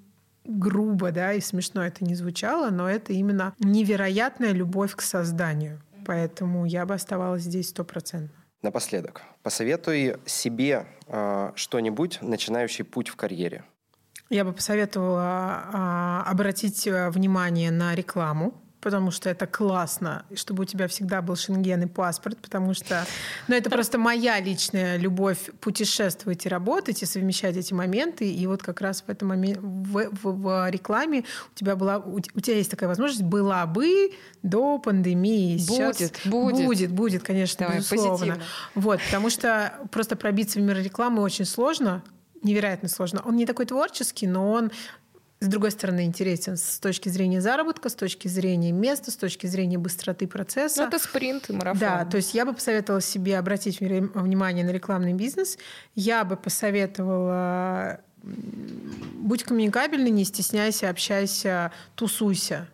грубо, да, и смешно это не звучало, но это именно невероятная любовь к созданию. Поэтому я бы оставалась здесь стопроцентно. Напоследок, посоветуй себе э, что-нибудь, начинающий путь в карьере. Я бы посоветовала э, обратить внимание на рекламу, потому что это классно, чтобы у тебя всегда был шенген и паспорт, потому что ну, это просто моя личная любовь путешествовать и работать, и совмещать эти моменты. И вот как раз в этом моменте, в, в, в рекламе у тебя, была, у, у тебя есть такая возможность, была бы до пандемии. Сейчас будет, будет. Будет, будет, конечно, Давай, безусловно. Позитивно. Вот, потому что просто пробиться в мир рекламы очень сложно, невероятно сложно. Он не такой творческий, но он с другой стороны, интересен с точки зрения заработка, с точки зрения места, с точки зрения быстроты процесса. Ну, это спринт и марафон. Да, то есть я бы посоветовала себе обратить внимание на рекламный бизнес. Я бы посоветовала будь коммуникабельной, не стесняйся, общайся, тусуйся.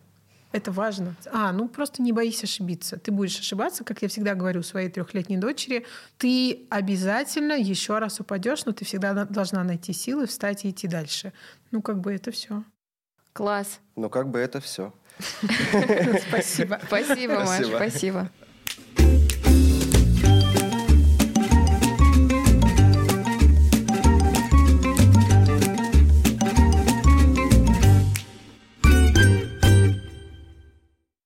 Это важно. А, ну просто не боись ошибиться. Ты будешь ошибаться, как я всегда говорю своей трехлетней дочери. Ты обязательно еще раз упадешь, но ты всегда должна найти силы, встать и идти дальше. Ну, как бы это все. Класс. Ну, как бы это все. Спасибо. Спасибо, Маш, спасибо.